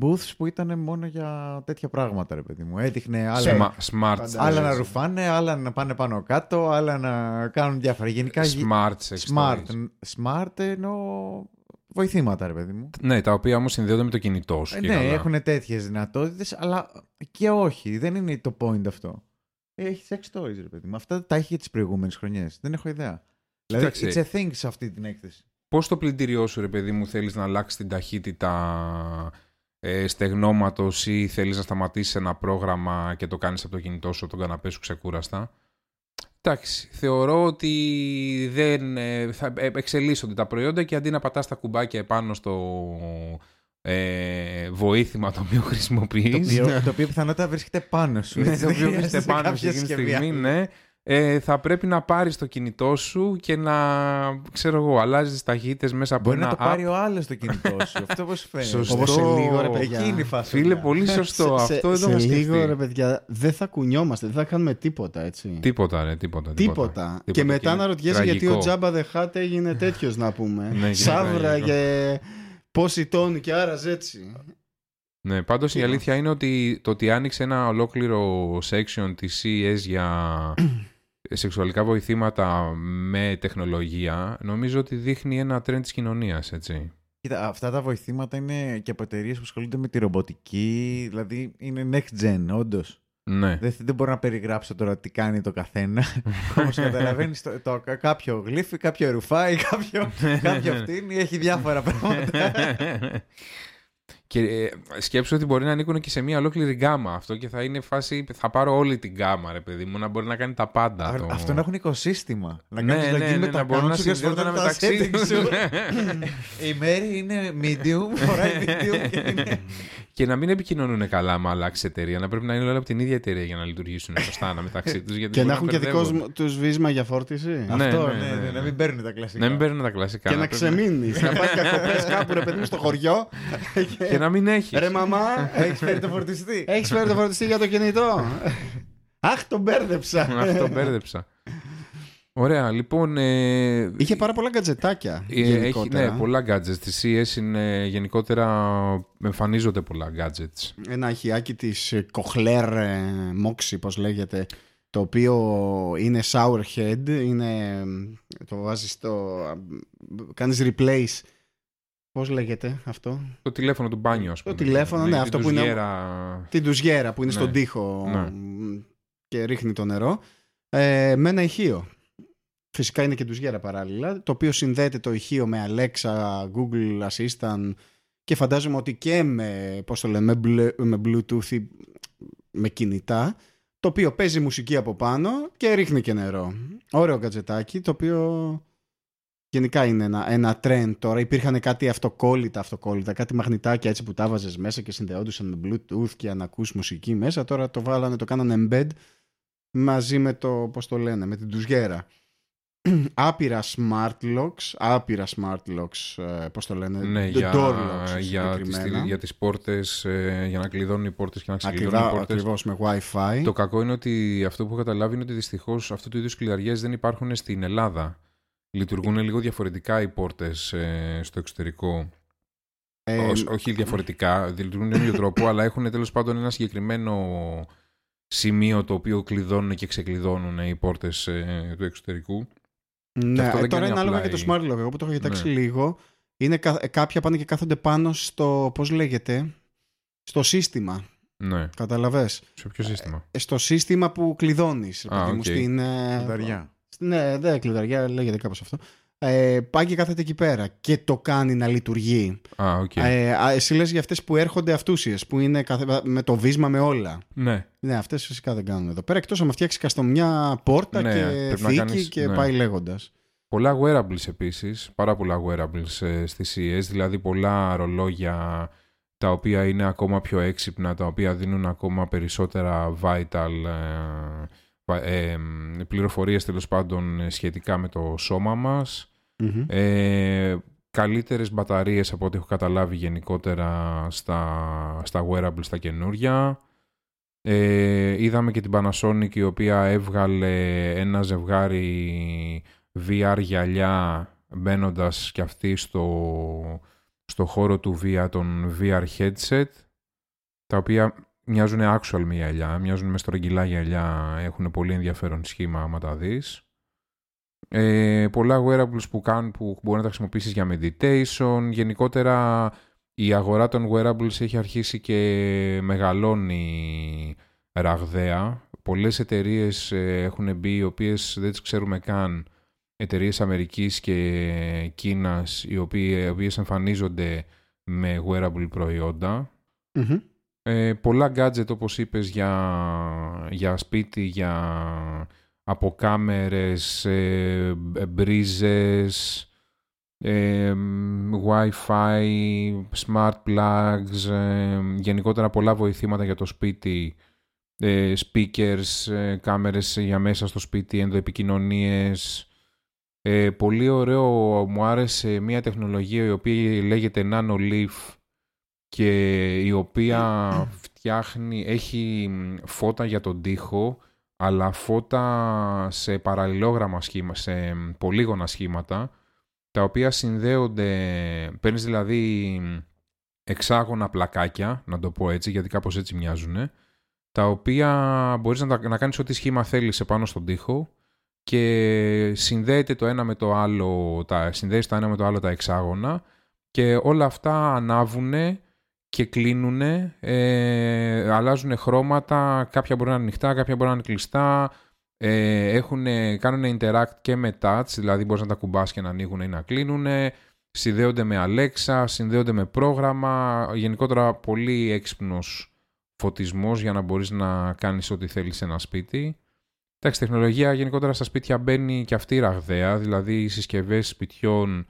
booths που ήταν μόνο για τέτοια πράγματα, ρε παιδί μου. Έδειχνε άλλα, Σμα- smart. Φαντάζεσαι. άλλα να ρουφάνε, άλλα να πάνε πάνω κάτω, άλλα να κάνουν διάφορα. Γενικά γε- Smart sex smart. toys. Smart εννοώ βοηθήματα, ρε παιδί μου. Ναι, τα οποία όμως συνδέονται με το κινητό σου. Ε, και ναι, καλά. έχουν τέτοιες δυνατότητες, αλλά και όχι. Δεν είναι το point αυτό. Έχεις sex toys, ρε παιδί μου. Αυτά τα έχει για τις προηγούμενες χρονιές. Δεν έχω ιδέα. Δηλαδή, Κοίταξε. it's a thing σε αυτή την έκθεση. Πώς το πλυντήριό σου, ρε παιδί μου, θέλεις να αλλάξεις την ταχύτητα ε, στεγνώματος ή θέλεις να σταματήσεις ένα πρόγραμμα και το κάνεις από το κινητό σου, από τον καναπέ σου ξεκούραστα; Εντάξει, θεωρώ ότι δεν ε, θα ε, εξελίσσονται τα προϊόντα και αντί να πατάς τα κουμπάκια επάνω στο ε, βοήθημα το οποίο Το χρησιμοποιείς, οποίο, το οποίο πιθανότατα βρίσκεται πάνω σου. ναι, έτσι, το δεν οποίο χρειάζεται βρίσκεται πάνω σου κάποια εκείνη τη συσκευή στιγμή, άλλη. ναι, ε, θα πρέπει να πάρεις το κινητό σου και να, ξέρω εγώ, αλλάζεις ταχύτητες μέσα από Μπορεί ένα να το app. πάρει ο άλλος το κινητό σου. Αυτό πώς φαίνεται; Σωστό. Όπως σε λίγο, ρε παιδιά. Εκεί είναι η φάση. Φίλε, πολύ σωστό. Σε- Αυτό σε, δεν το σε είχα λίγο, σκεφτεί. ρε παιδιά, δεν θα κουνιόμαστε, δεν θα κάνουμε τίποτα, έτσι. Τίποτα, ρε, τίποτα. Τίποτα. Και Τίποτα. μετά είναι να ρωτιέσαι γιατί τραγικό. ο Τζάμπα the Hutt έγινε τέτοιος να πούμε. Ναι, και Σαύρα τραγικό. και πόσοι τόνοι και άραζε έτσι. Ναι, πάντως η Τίποτα. αλήθεια είναι ότι το ότι άνοιξε ένα ολόκληρο section της CES για σεξουαλικά βοηθήματα με τεχνολογία, νομίζω ότι δείχνει ένα trend της κοινωνίας, έτσι. Κοίτα, αυτά τα βοηθήματα είναι και από εταιρείες που ασχολούνται με τη ρομποτική. Δηλαδή είναι next gen, όντως. Ναι. Δεν, δεν μπορώ να περιγράψω τώρα τι κάνει το καθένα. Όμω καταλαβαίνεις το, το, κάποιο γλύφει, κάποιο ρουφάει, κάποιο, κάποιο φτύνει, έχει διάφορα πράγματα. Και ε, σκέψου ότι μπορεί να ανήκουν και σε μια ολόκληρη γκάμα αυτό και θα είναι φάση. Θα πάρω όλη την γκάμα, ρε παιδί μου, να μπορεί να κάνει τα πάντα. Α, το... Αυτό να έχουν οικοσύστημα. Να Ναι, κάνεις ναι, login ναι, με να τα μπορούν να account σου και συνδέονται τα μεταξύ settings τους. σου. Η Μέρη είναι medium, φοράει medium και είναι... και να μην επικοινωνούν καλά με αλλάξει εταιρεία. Να πρέπει να είναι όλα από την ίδια εταιρεία για να λειτουργήσουν σωστά μεταξύ τους. Και να έχουν και δικό τους βίσμα για φόρτιση. Ναι, Αυτό, ναι, ναι, ναι, ναι, ναι. να μην παίρνουν τα κλασικά. Να μην παίρνουν τα κλασικά. Και να πρέπει ξεμείνεις. Να πα διακοπέ κάπου, ρε παιδί μου, στο χωριό. Και να μην έχεις. Ρε μαμά, Έχεις φέρει το φορτιστή. έχεις φέρει το φορτιστή για το κινητό. Αχ, τον μπέρδεψα. Αυτό μπέρδεψα. Ωραία, λοιπόν. Ε, Είχε πάρα πολλά γκατζετάκια. ε, έχει, γενικότερα. ναι, πολλά gadgets. Στη CS είναι γενικότερα εμφανίζονται πολλά gadgets. Ένα ηχιάκι της Κοχλέρ Moxie, πώς λέγεται, το οποίο είναι sour head, είναι, το βάζεις στο, κάνεις replace, πώς λέγεται αυτό, Το τηλέφωνο του μπάνιου, ας πούμε. τηλέφωνο, ναι, την αυτό που είναι- τουζιέρα. την τουζιέρα που είναι Ναι. στον τοίχο Ναι. και ρίχνει το νερό, ε, με ένα ηχείο. Φυσικά είναι και τουζιέρα παράλληλα, το οποίο συνδέεται το ηχείο με Alexa, Google Assistant και φαντάζομαι ότι και με, πώς το λένε, με, μπλε- με Bluetooth ή με κινητά, το οποίο παίζει μουσική από πάνω και ρίχνει και νερό. Ωραίο κατζετάκι, το οποίο γενικά είναι ένα, ένα trend τώρα. Υπήρχαν κάτι αυτοκόλλητα, αυτοκόλλητα, κάτι μαγνητάκια έτσι που τα βάζες μέσα και συνδεόντουσαν με Bluetooth και να ακούς μουσική μέσα. Τώρα το βάλανε, το κάνανε embed μαζί με το, πώς το λένε, με την τουζιέρα. άπειρα smart locks, άπειρα smart locks, ε, πώς το λένε, Ναι, the για, door locks για, τις, συγκεκριμένα. για τις πόρτες, ε, για να κλειδώνουν οι πόρτες και να ξεκλειδώνουν οι Ακριβά, πόρτες. ακριβώς με Wi-Fi. Το κακό είναι ότι αυτό που έχω καταλάβει είναι ότι δυστυχώς αυτού του είδους κλειδαριές δεν υπάρχουν στην Ελλάδα. Λειτουργούν λίγο διαφορετικά οι πόρτες στο εξωτερικό. Ε, Ως- όχι διαφορετικά, λειτουργούν με ίδιο τρόπο, αλλά έχουν τέλος πάντων ένα συγκεκριμένο σημείο το οποίο κλειδώνουν και ξεκλειδώνουν οι πόρτες του εξωτερικού. Ναι, αυτό ε, δεν τώρα κάνει είναι ανάλογα απλά και το η- smart lock. Εγώ που το έχω κοιτάξει Ναι. λίγο, είναι κα- ε, κάποια πάνε και κάθονται πάνω στο, πώς λέγεται, στο σύστημα. Ναι. Καταλαβες; Σε ποιο σύστημα; Ε, Στο σύστημα που κλειδώνεις. ρε Α, παιδί μου, οκ. στην, ε, Κλειδαριά. Ναι, δεν κλειδαριά, λέγεται κάπως αυτό. Ε, πάει και κάθεται εκεί πέρα και το κάνει να λειτουργεί. Α, οκ. Ε, α, εσύ λες για αυτές που έρχονται αυτούσιες, που είναι καθε- με το βίσμα με όλα. Ναι. Ναι, αυτές φυσικά δεν κάνουν εδώ πέρα. Εκτός αν φτιάξει custom μια πόρτα Ναι, και πρέπει να θήκη κάνεις- και ναι. πάει λέγοντας. Πολλά wearables επίσης, πάρα πολλά wearables ε, στις CES, δηλαδή πολλά ρολόγια τα οποία είναι ακόμα πιο έξυπνα, τα οποία δίνουν ακόμα περισσότερα vital ε, βα- ε, πληροφορίες τέλος πάντων ε, σχετικά με το σώμα μας. Μμμ. Ε, καλύτερες μπαταρίες από ό,τι έχω καταλάβει γενικότερα στα, στα wearables τα καινούρια. Ε, είδαμε και την Panasonic η οποία έβγαλε ένα ζευγάρι VR γυαλιά μπαίνοντας και αυτή στο, στο χώρο του VR, των VR headset τα οποία μοιάζουν actual με γυαλιά, μοιάζουν μες στρογγυλά γυαλιά, έχουν πολύ ενδιαφέρον σχήμα άμα τα δεις. Ε, πολλά wearables που κάνουν που μπορεί να τα χρησιμοποιήσεις για meditation. Γενικότερα η αγορά των wearables έχει αρχίσει και μεγαλώνει ραγδαία. Πολλές εταιρείες ε, έχουν μπει οι οποίες δεν τις ξέρουμε καν εταιρείες Αμερικής και Κίνας οι οποίες, οι οποίες εμφανίζονται με wearable προϊόντα. Μμμ. Ε, πολλά gadget όπως είπες για, για σπίτι, για από κάμερες, ε, μπρίζες, ε, Wi-Fi, smart plugs, ε, γενικότερα πολλά βοηθήματα για το σπίτι, ε, speakers, ε, κάμερες για μέσα στο σπίτι, ενδοεπικοινωνίες. Ε, πολύ ωραίο, μου άρεσε μια τεχνολογία η οποία λέγεται Nano Leaf και η οποία φτιάχνει, έχει φώτα για τον τοίχο αλλά φώτα σε παραλληλόγραμμα σχήμα, σε πολύγωνα σχήματα τα οποία συνδέονται, παίρνεις δηλαδή εξάγωνα πλακάκια, να το πω έτσι, γιατί κάπως έτσι μοιάζουν, τα οποία μπορείς να, τα- να κάνεις ό,τι σχήμα θέλεις επάνω στον τοίχο και συνδέεται το ένα με το άλλο, τα, συνδέεις το ένα με το άλλο τα εξάγωνα και όλα αυτά ανάβουνε και κλείνουν, ε, αλλάζουν χρώματα, κάποια μπορεί να είναι ανοιχτά, κάποια μπορεί να είναι κλειστά, ε, έχουν, κάνουν interact και με touch, δηλαδή μπορείς να τα κουμπάς και να ανοίγουν ή να κλείνουν, συνδέονται με Alexa, συνδέονται με πρόγραμμα, γενικότερα πολύ έξυπνος φωτισμός για να μπορείς να κάνεις ό,τι θέλεις σε ένα σπίτι. Εντάξει, τεχνολογία γενικότερα στα σπίτια μπαίνει και αυτή ραγδαία, δηλαδή οι συσκευές σπιτιών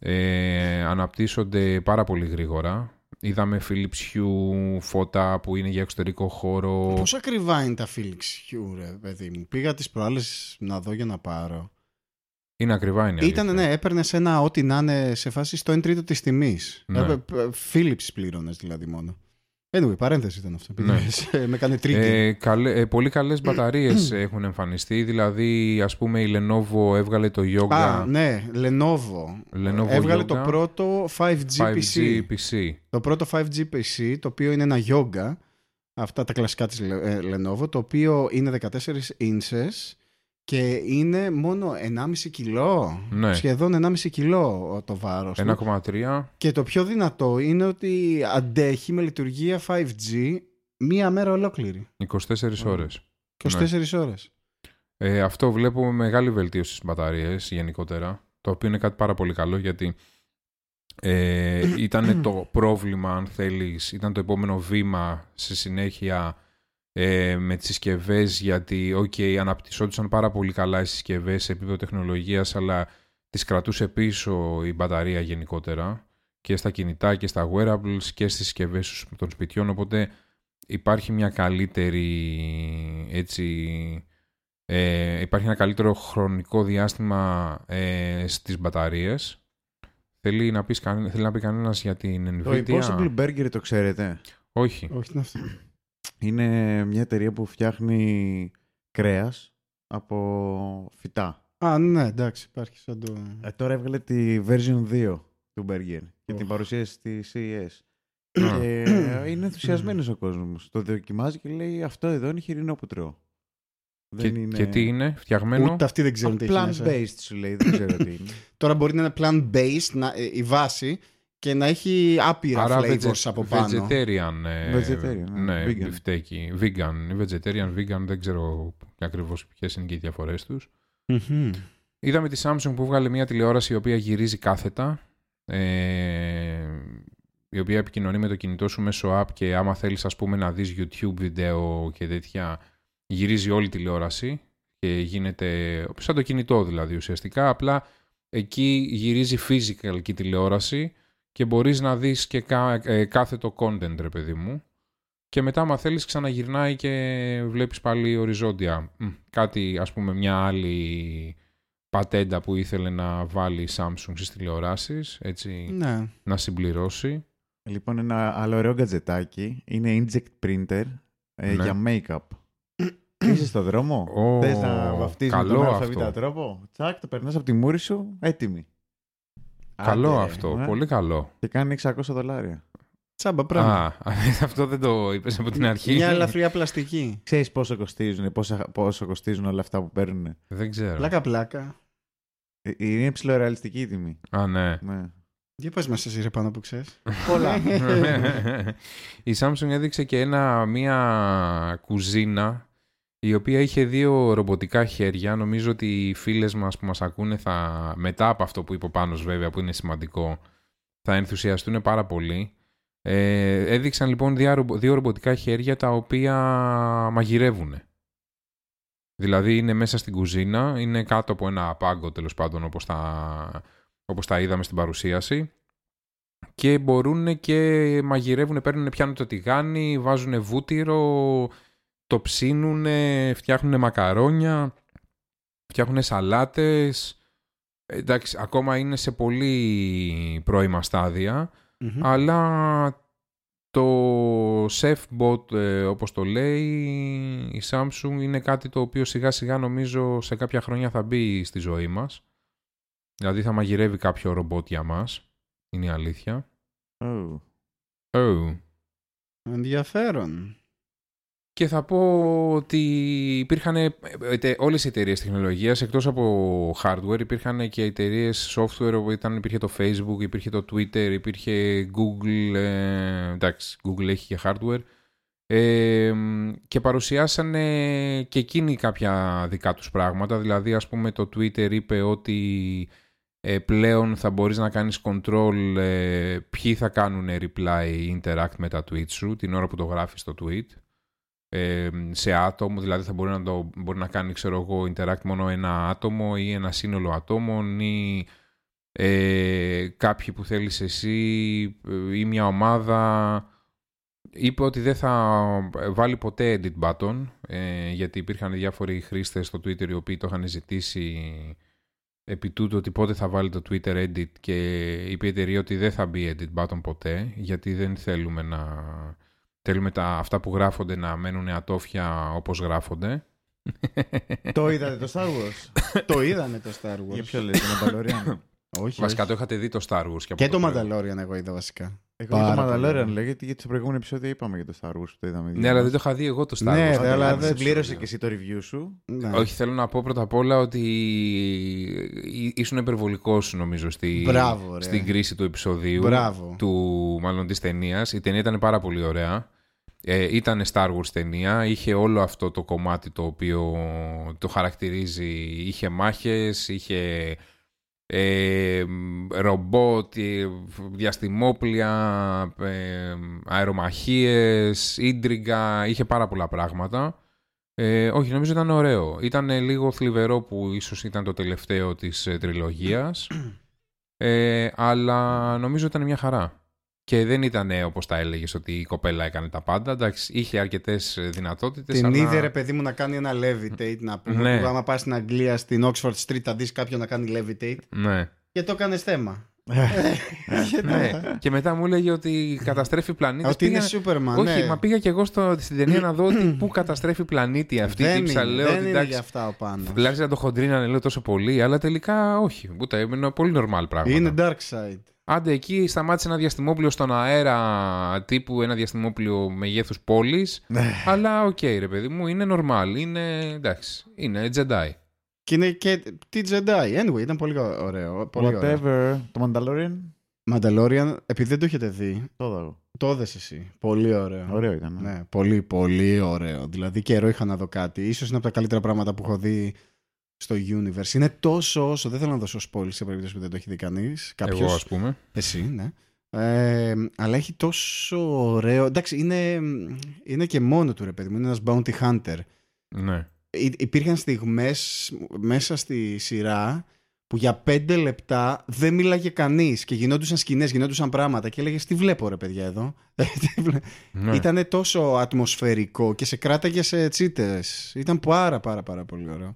ε, αναπτύσσονται πάρα πολύ γρήγορα. Είδαμε Philips Hue φώτα που είναι για εξωτερικό χώρο. Πόσο ακριβά είναι τα Philips Hue, ρε παιδί μου; Πήγα τις προάλλες να δω για να πάρω. Είναι ακριβά, είναι. Ήταν, αλήθεια. ναι, έπαιρνες ένα ό,τι να είναι σε φάση στο 1 τρίτο της τιμής. Ναι. Ε, Philips πλήρωνες δηλαδή μόνο. Anyway, παρένθεση ήταν αυτό. Ναι. Ναι. με έκανε τρίτη. Ε, καλέ, ε, πολύ καλές μπαταρίες έχουν εμφανιστεί. Δηλαδή, ας πούμε, η Lenovo έβγαλε το Yoga Α, ναι, Lenovo. Lenovo Έβγαλε Yoga. το πρώτο 5G, 5G PC. PC. Το πρώτο 5G PC, το οποίο είναι ένα Yoga. Αυτά τα κλασικά της Le- ε, Lenovo, το οποίο είναι 14 inches και είναι μόνο 1,5 κιλό. Ναι. Σχεδόν 1,5 κιλό το βάρος του. 1,3. Και το πιο δυνατό είναι ότι αντέχει με λειτουργία 5G μία μέρα ολόκληρη. 24 ώρες. 24 ώρες. Ε, αυτό βλέπουμε μεγάλη βελτίωση στις μπαταρίες γενικότερα, το οποίο είναι κάτι πάρα πολύ καλό γιατί ε, ήταν το πρόβλημα, αν θέλεις, ήταν το επόμενο βήμα στη συνέχεια ε, με τις συσκευές γιατί, ok, αναπτυσσόντουσαν πάρα πολύ καλά οι συσκευές σε επίπεδο τεχνολογίας, αλλά τις κρατούσε πίσω η μπαταρία γενικότερα και στα κινητά και στα wearables και στις συσκευές των σπιτιών, οπότε υπάρχει μια καλύτερη έτσι ε, υπάρχει ένα καλύτερο χρονικό διάστημα ε, στις μπαταρίες. Θέλει να, πεις, κανέ- θέλει να πει κανένας για την Το Nvidia; Impossible Burger το ξέρετε; Όχι. Όχι, είναι αυτό. Είναι μια εταιρεία που φτιάχνει κρέας από φυτά. Α, ναι, εντάξει, υπάρχει σαν το... Ε, τώρα έβγαλε τη version 2 του Burger και την Οχ. παρουσίασε στη CES. Α. και ε, είναι ενθουσιασμένος ο κόσμος. Το δοκιμάζει και λέει αυτό εδώ είναι χοιρινό που τρώω. Και, Δεν είναι... και τι είναι, φτιαγμένο; Ούτε αυτοί δεν ξέρουν τι έχει μέσα. Plant-based σου λέει, δεν ξέρω τι είναι. Τώρα μπορεί να είναι plant-based να, ε, η βάση και να έχει άπειρα Άρα flavors vege- από πάνω. vegetarian. ε, Vegetarian, ναι, ναι, vegan. μπιφτέκι. Vegan. Vegetarian, vegan, δεν ξέρω ακριβώς ποιες είναι και οι διαφορές τους. Μμμ. Είδαμε τη Samsung που βγάλε μια τηλεόραση η οποία γυρίζει κάθετα. Ε, η οποία επικοινωνεί με το κινητό σου μέσω app και άμα θέλεις ας πούμε να δεις YouTube βίντεο και τέτοια γυρίζει όλη η τηλεόραση και γίνεται σαν το κινητό δηλαδή ουσιαστικά απλά εκεί γυρίζει physical και η τηλεόραση και μπορείς να δεις και κα, ε, κάθετο content ρε παιδί μου και μετά άμα θέλεις ξαναγυρνάει και βλέπεις πάλι οριζόντια Μ, κάτι ας πούμε μια άλλη πατέντα που ήθελε να βάλει η Samsung στις τηλεοράσεις έτσι Ναι. να συμπληρώσει λοιπόν, ένα άλλο ωραίο γκατζετάκι είναι inject printer ε, Ναι. για make-up. Είσαι στο δρόμο, Ω, θες να βαφτίσεις με καλό τον αυτό. αλφαβήτα τρόπο; Τσακ, το περνάς από τη μούρη σου, έτοιμη. Καλό Άντε, ρε, αυτό, ε. πολύ καλό. Και κάνει 600 δολάρια. Τσάμπα πράγμα. Α, αυτό δεν το είπες από την αρχή. Μια ελαφριά πλαστική. Ξέρεις πόσο κοστίζουν, πόσο, πόσο κοστίζουν όλα αυτά που παίρνουν. Δεν ξέρω. Πλάκα-πλάκα. Ε, Είναι ψηλορεαλιστική η τιμή. Α, ναι. Ναι. Για πες μας εσύ ρε πάνω που ξέρεις. Πολλά. η Samsung έδειξε και ένα, μια κουζίνα η οποία είχε δύο ρομποτικά χέρια. Νομίζω ότι οι φίλες μας που μας ακούνε θα, μετά από αυτό που είπε ο Πάνος βέβαια που είναι σημαντικό θα ενθουσιαστούν πάρα πολύ. Ε, έδειξαν λοιπόν δύο, ρομπο- δύο ρομποτικά χέρια τα οποία μαγειρεύουν. Δηλαδή είναι μέσα στην κουζίνα, είναι κάτω από ένα πάγκο τέλος πάντων όπως τα, όπως τα είδαμε στην παρουσίαση και μπορούν και μαγειρεύουν, παίρνουν, πιάνουν το τηγάνι, βάζουν βούτυρο, το ψήνουν, φτιάχνουν μακαρόνια, φτιάχνουν σαλάτες. Εντάξει, ακόμα είναι σε πολύ πρώιμα στάδια, Μμμ. αλλά το SafeBot, ε, όπως το λέει, η Samsung είναι κάτι το οποίο σιγά σιγά νομίζω σε κάποια χρόνια θα μπει στη ζωή μας. Δηλαδή θα μαγειρεύει κάποιο ρομπότ για μας. Είναι η αλήθεια. Oh. Oh. Ενδιαφέρον. Και θα πω ότι υπήρχαν ε, τε- όλες οι εταιρείες τεχνολογίας εκτός από hardware υπήρχαν και εταιρείες software όπου ήταν, υπήρχε το Facebook, υπήρχε το Twitter, υπήρχε Google, ε, εντάξει Google έχει και hardware ε, και παρουσιάσανε και εκείνοι κάποια δικά τους πράγματα δηλαδή ας πούμε το Twitter είπε ότι Ε, πλέον θα μπορείς να κάνεις control ε, ποιοι θα κάνουν reply ή interact με τα tweet σου την ώρα που το γράφεις το tweet. Ε, σε άτομο, δηλαδή θα μπορεί να, το, μπορεί να κάνει ξέρω εγώ, interact μόνο ένα άτομο ή ένα σύνολο ατόμων ή ε, κάποιοι που θέλεις εσύ ε, ή μια ομάδα. Είπε ότι δεν θα βάλει ποτέ edit button ε, γιατί υπήρχαν διάφοροι χρήστες στο Twitter οι οποίοι το είχαν ζητήσει επί τούτου ότι πότε θα βάλει το Twitter edit και είπε η εταιρεία ότι δεν θα μπει edit button ποτέ γιατί δεν θέλουμε να θέλουμε τα, αυτά που γράφονται να μένουν ατόφια όπως γράφονται το είδατε το Star Wars; το είδαμε το Star Wars; Για ποιο λέτε, το Mandalorian; όχι, βασικά όχι. το είχατε δει το Star Wars και, από Και το trailer. Mandalorian εγώ είδα βασικά. Εγώ για το Πάρα πολύ Mandalorian ωραίο. λέγεται γιατί στο προηγούμενο επεισόδιο είπαμε για το Star Wars που το είδαμε. Ναι, αλλά δεν το είχα δει εγώ το Star Ναι, Wars. ρε, αλλά αλλά δεν δεν συμπλήρωσε ξέρω. και εσύ το review σου. Ναι. Όχι, θέλω να πω πρώτα απ' όλα ότι ήσουν υπερβολικός νομίζω στη, Μπράβο, ρε. στην κρίση του επεισοδίου. Μπράβο. Του, μάλλον της ταινίας. Η ταινία ήταν πάρα πολύ ωραία. Ε, ήταν Star Wars ταινία. Είχε όλο αυτό το κομμάτι το οποίο το χαρακτηρίζει. Είχε μάχες, είχε ε, ρομπότ, ε, διαστημόπλια, ε, αερομαχίες, ίντριγκα. Είχε πάρα πολλά πράγματα. Ε, όχι, νομίζω ήταν ωραίο. Ήταν ε, λίγο θλιβερό που ίσως ήταν το τελευταίο της ε, τριλογίας. Ε, αλλά νομίζω ήταν μια χαρά. Και δεν ήταν ε, όπως τα έλεγες ότι η κοπέλα έκανε τα πάντα. Εντάξει, είχε αρκετές ε, δυνατότητες. Την αλλά... είδε ρε παιδί μου να κάνει ένα levitate να πούμε. Ναι. Που άμα πας στην Αγγλία, στην Oxford Street, θα δεις κάποιον να κάνει levitate. Ναι. Και το έκανε θέμα. ναι. και μετά μου έλεγε ότι καταστρέφει πλανήτη. Ότι είναι Superman. Όχι, ναι. μα πήγα και εγώ στο, στην ταινία να δω ότι πού καταστρέφει πλανήτη αυτή. δεν τύψα, είναι, λέω δεν ότι είναι εντάξει, για αυτά ο πάνω. Λάζει να το χοντρίνανε λέω τόσο πολύ, αλλά τελικά όχι. Ούτε είναι πολύ normal πράγματα. Είναι dark side. Άντε εκεί σταμάτησε ένα διαστημόπλιο στον αέρα τύπου ένα διαστημόπλιο μεγέθους πόλης. αλλά οκ ρε παιδί μου, είναι normal. Είναι εντάξει, είναι Jedi. Και είναι και τι Jedi. Anyway, ήταν πολύ ωραίο. Πολύ ωραίο. Whatever. Το Mandalorian. Mandalorian, επειδή δεν το έχετε δει, Το είδα εγώ. το είδες εσύ. Πολύ ωραίο. Ωραίο ήταν. ναι. Ναι, πολύ, πολύ ωραίο. Δηλαδή καιρό είχα να δω κάτι. Ίσως είναι από τα καλύτερα πράγματα που έχω δει στο universe. Είναι τόσο όσο, δεν θέλω να δώσω spoil σε περίπτωση που δεν το έχει δει κανείς. Κάποιος, Εγώ ας πούμε. εσύ, ναι. Ε, αλλά έχει τόσο ωραίο. Εντάξει, είναι, είναι και μόνο του ρε παιδί μου. Είναι ένας bounty hunter. Ναι. Υ- Υπήρχαν στιγμές μέσα στη σειρά που για πέντε λεπτά δεν μίλαγε κανείς και γινόντουσαν σκηνές, γινόντουσαν πράγματα και έλεγες τι βλέπω ρε παιδιά εδώ; Τι βλέ- ναι. Ήταν τόσο ατμοσφαιρικό και σε κράταγε σε τσίτες. Ήταν πάρα πάρα πάρα πολύ ωραίο.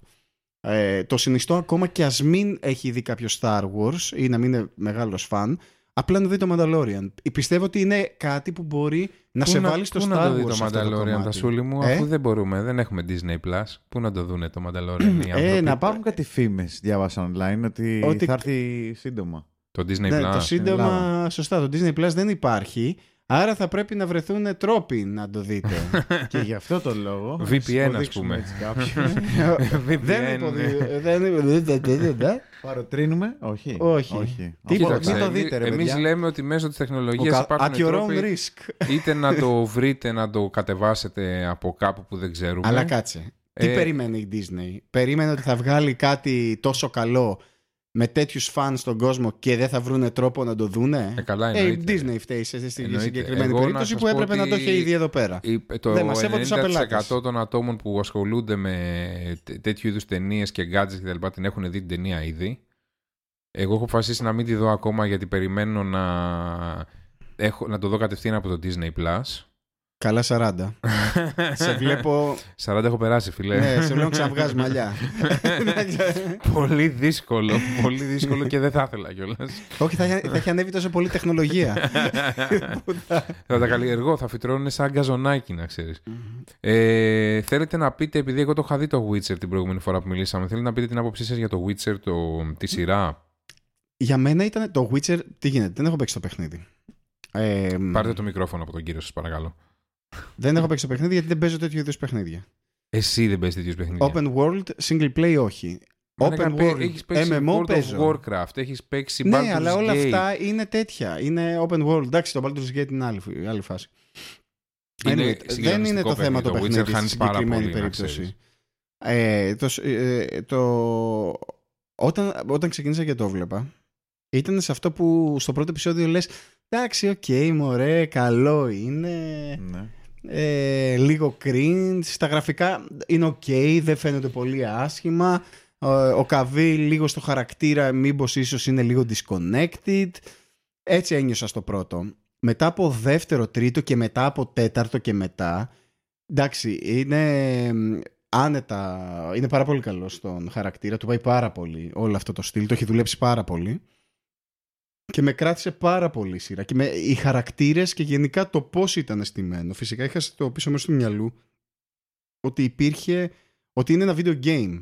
Ε, το συνιστώ ακόμα και ας μην έχει δει κάποιος Star Wars ή να μην είναι μεγάλος φαν, απλά να δει το Mandalorian. Πιστεύω ότι είναι κάτι που μπορεί να Πού σε βάλει στο πού Star να το Wars δει το αυτό το Mandalorian, κομμάτι. τα σούλη μου, Ε; αφού δεν μπορούμε, δεν έχουμε Disney Plus. Πού να το δούνε το Mandalorian οι Ε, άνθρωποι; να Υπάρχουν κάτι φήμες, διάβασα online, ότι, Ότι- θα έρθει σύντομα. Το Disney Ναι, Plus. το σύντομα, Ελλάδα. σωστά, το Disney Plus δεν υπάρχει, άρα θα πρέπει να βρεθούν τρόποι να το δείτε. και γι' αυτό το λόγο. VPN, θα ας υποδείξουμε πούμε. έτσι κάποιους. VPN, δεν υποδι... ναι. δεν υποδι- δεν- δεν- δεν- δεν- Παροτρύνουμε, όχι. Όχι. όχι. Τίποτα. Μην το δείτε, ρε εμείς παιδιά. λέμε ότι μέσω της τεχνολογίας Ο κα- υπάρχουν At your own τρόποι risk. είτε να το βρείτε, να το κατεβάσετε από κάπου που δεν ξέρουμε. Αλλά κάτσε. Τι Ε, περίμενε η Disney; Περίμενε ότι θα βγάλει κάτι τόσο καλό με τέτοιους φαν στον κόσμο και δεν θα βρούνε τρόπο να το δούνε; Ε, καλά, Ε, η εννοείται. Disney φταίει σε στη Εννοείται. συγκεκριμένη Εγώ να περίπτωση σας που πω έπρεπε να το ότι είχε ήδη εδώ πέρα. Η- Το Δεν μας έβαλε τους 90% απελάτες. των ατόμων που ασχολούνται με τέ- τέτοιου είδους ταινίες και gadgets και τα λοιπά την έχουν δει την ταινία ήδη. Εγώ έχω αποφασίσει να μην τη δω ακόμα γιατί περιμένω να, έχω, να το δω κατευθείαν από το Disney Plus. Καλά 40. σε βλέπω. 40 έχω περάσει, φιλέ. ναι, σε βλέπω ξαναβγάζει μαλλιά. πολύ δύσκολο. πολύ δύσκολο και δεν θα ήθελα κιόλας. Όχι, θα, έχει- θα έχει ανέβει τόσο πολύ τεχνολογία. θα τα καλλιεργώ, θα φυτρώνουν σαν γκαζονάκι, να ξέρεις. Ε, θέλετε να πείτε, επειδή εγώ το είχα δει το Witcher την προηγούμενη φορά που μιλήσαμε, θέλετε να πείτε την άποψή σας για το Witcher, το, τη σειρά; Για μένα ήταν το Witcher. Τι γίνεται, δεν έχω παίξει το παιχνίδι. Ε, Πάρτε το μικρόφωνο από τον κύριο, σας παρακαλώ. Δεν έχω παίξει το παιχνίδι γιατί δεν παίζω τέτοιου είδους παιχνίδια. Εσύ δεν παίζεις τέτοιους παιχνίδια. Open world, single play όχι. Μαλάκα, open παι- world, έχεις παίξει MMO World παίζω. of Warcraft, έχεις παίξει Ναι, Baldur's αλλά όλα Gate. αυτά είναι τέτοια. Είναι open world. Εντάξει, το Baldur's Gate είναι άλλη, άλλη φάση. Είναι Anyway, δεν είναι συγκλονιστικό το θέμα το παιχνίδι. παιχνίδι Το Witcher στη χάνεις πάρα συγκεκριμένη πολύ, να περίπτωση. ξέρεις. Ε, το, σ- ε, το όταν, όταν ξεκίνησα και το βλέπα, ήταν σε αυτό που στο πρώτο επεισόδιο λες εντάξει, OK, okay, μωρέ, καλό είναι, Ναι. Ε, λίγο cringe, στα γραφικά είναι ok, δεν φαίνεται πολύ άσχημα, ο, ο Καβίλ λίγο στο χαρακτήρα μήπως ίσως είναι λίγο disconnected, έτσι ένιωσα στο πρώτο. Μετά από δεύτερο, τρίτο και μετά από τέταρτο και μετά, εντάξει, είναι μ, άνετα, είναι πάρα πολύ καλός στον χαρακτήρα, του πάει πάρα πολύ όλο αυτό το στυλ, το έχει δουλέψει πάρα πολύ. Και με κράτησε πάρα πολύ η σειρά. Και με, οι χαρακτήρες και γενικά το πώς ήταν στημένο. Φυσικά είχα στο πίσω μέρος του μυαλού ότι υπήρχε. ότι είναι ένα video game.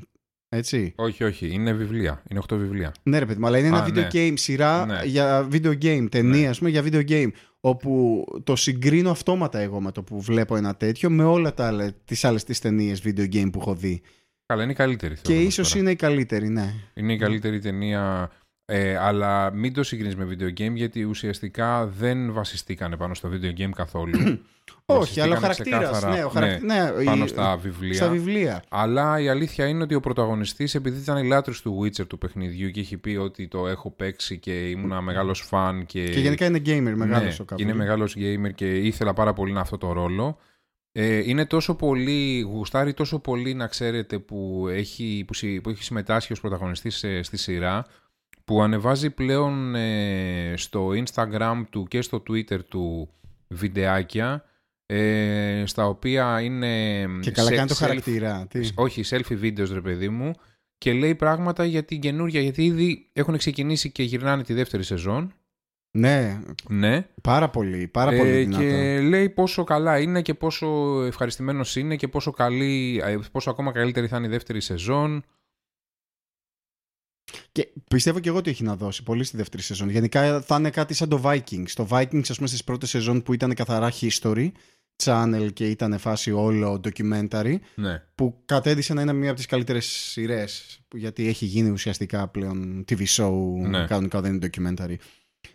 Έτσι. Όχι, όχι. Είναι βιβλία. Είναι 8 βιβλία. Ναι, ρε παιδί μου, αλλά είναι ένα Α, video ναι. game σειρά Ναι. για video game. Ταινία, Ναι. ας πούμε, για video game. Όπου το συγκρίνω αυτόματα εγώ με το που βλέπω ένα τέτοιο με όλα τα άλλα, τις άλλες τις ταινίες video game που έχω δει. Καλά, είναι η καλύτερη. Και θεωρώ ίσως τώρα. είναι η καλύτερη, ναι. Είναι η καλύτερη ταινία. Ε, αλλά μην το συγκρίνεις με video game γιατί ουσιαστικά δεν βασιστήκανε πάνω στο video game καθόλου. Όχι, αλλά ο Βασιστήκανε χαρακτήρας. ξεκάθαρα, Ναι, ο χαρακ... ναι, πάνω η- στα βιβλία. στα βιβλία. Αλλά η αλήθεια είναι ότι ο πρωταγωνιστής επειδή ήταν λάτρης του Witcher του παιχνιδιού και έχει πει ότι το έχω παίξει και ήμουν μεγάλος φαν και, Και γενικά είναι gamer, μεγάλος ναι, ο κάπου. είναι μεγάλος gamer και ήθελα πάρα πολύ να αυτό το ρόλο. Ε, είναι τόσο πολύ, γουστάρει τόσο πολύ να ξέρετε που έχει, που, συ- που έχει συμμετάσχει ως πρωταγωνιστής σε- στη σειρά που ανεβάζει πλέον ε, στο Instagram του και στο Twitter του βιντεάκια ε, στα οποία είναι Και καλά σε- κάνει το self- χαρακτήρα. Τι. όχι, selfie videos ρε παιδί μου και λέει πράγματα για την καινούρια γιατί ήδη έχουν ξεκινήσει και γυρνάνε τη δεύτερη σεζόν Ναι, ναι πάρα πολύ, πάρα πολύ ε, δυνατό. και λέει πόσο καλά είναι και πόσο ευχαριστημένος είναι και πόσο, καλή, ε, πόσο ακόμα καλύτερη θα είναι η δεύτερη σεζόν Και πιστεύω και εγώ ότι έχει να δώσει πολύ στη δεύτερη σεζόν. Γενικά θα είναι κάτι σαν το Vikings. Το Vikings, ας πούμε, στις πρώτες σεζόν που ήταν καθαρά history channel και ήταν φάση όλο documentary, ναι. που κατέδυσε να είναι μία από τις καλύτερες σειρές. Γιατί έχει γίνει ουσιαστικά πλέον TV show, Ναι. κανονικά δεν είναι documentary.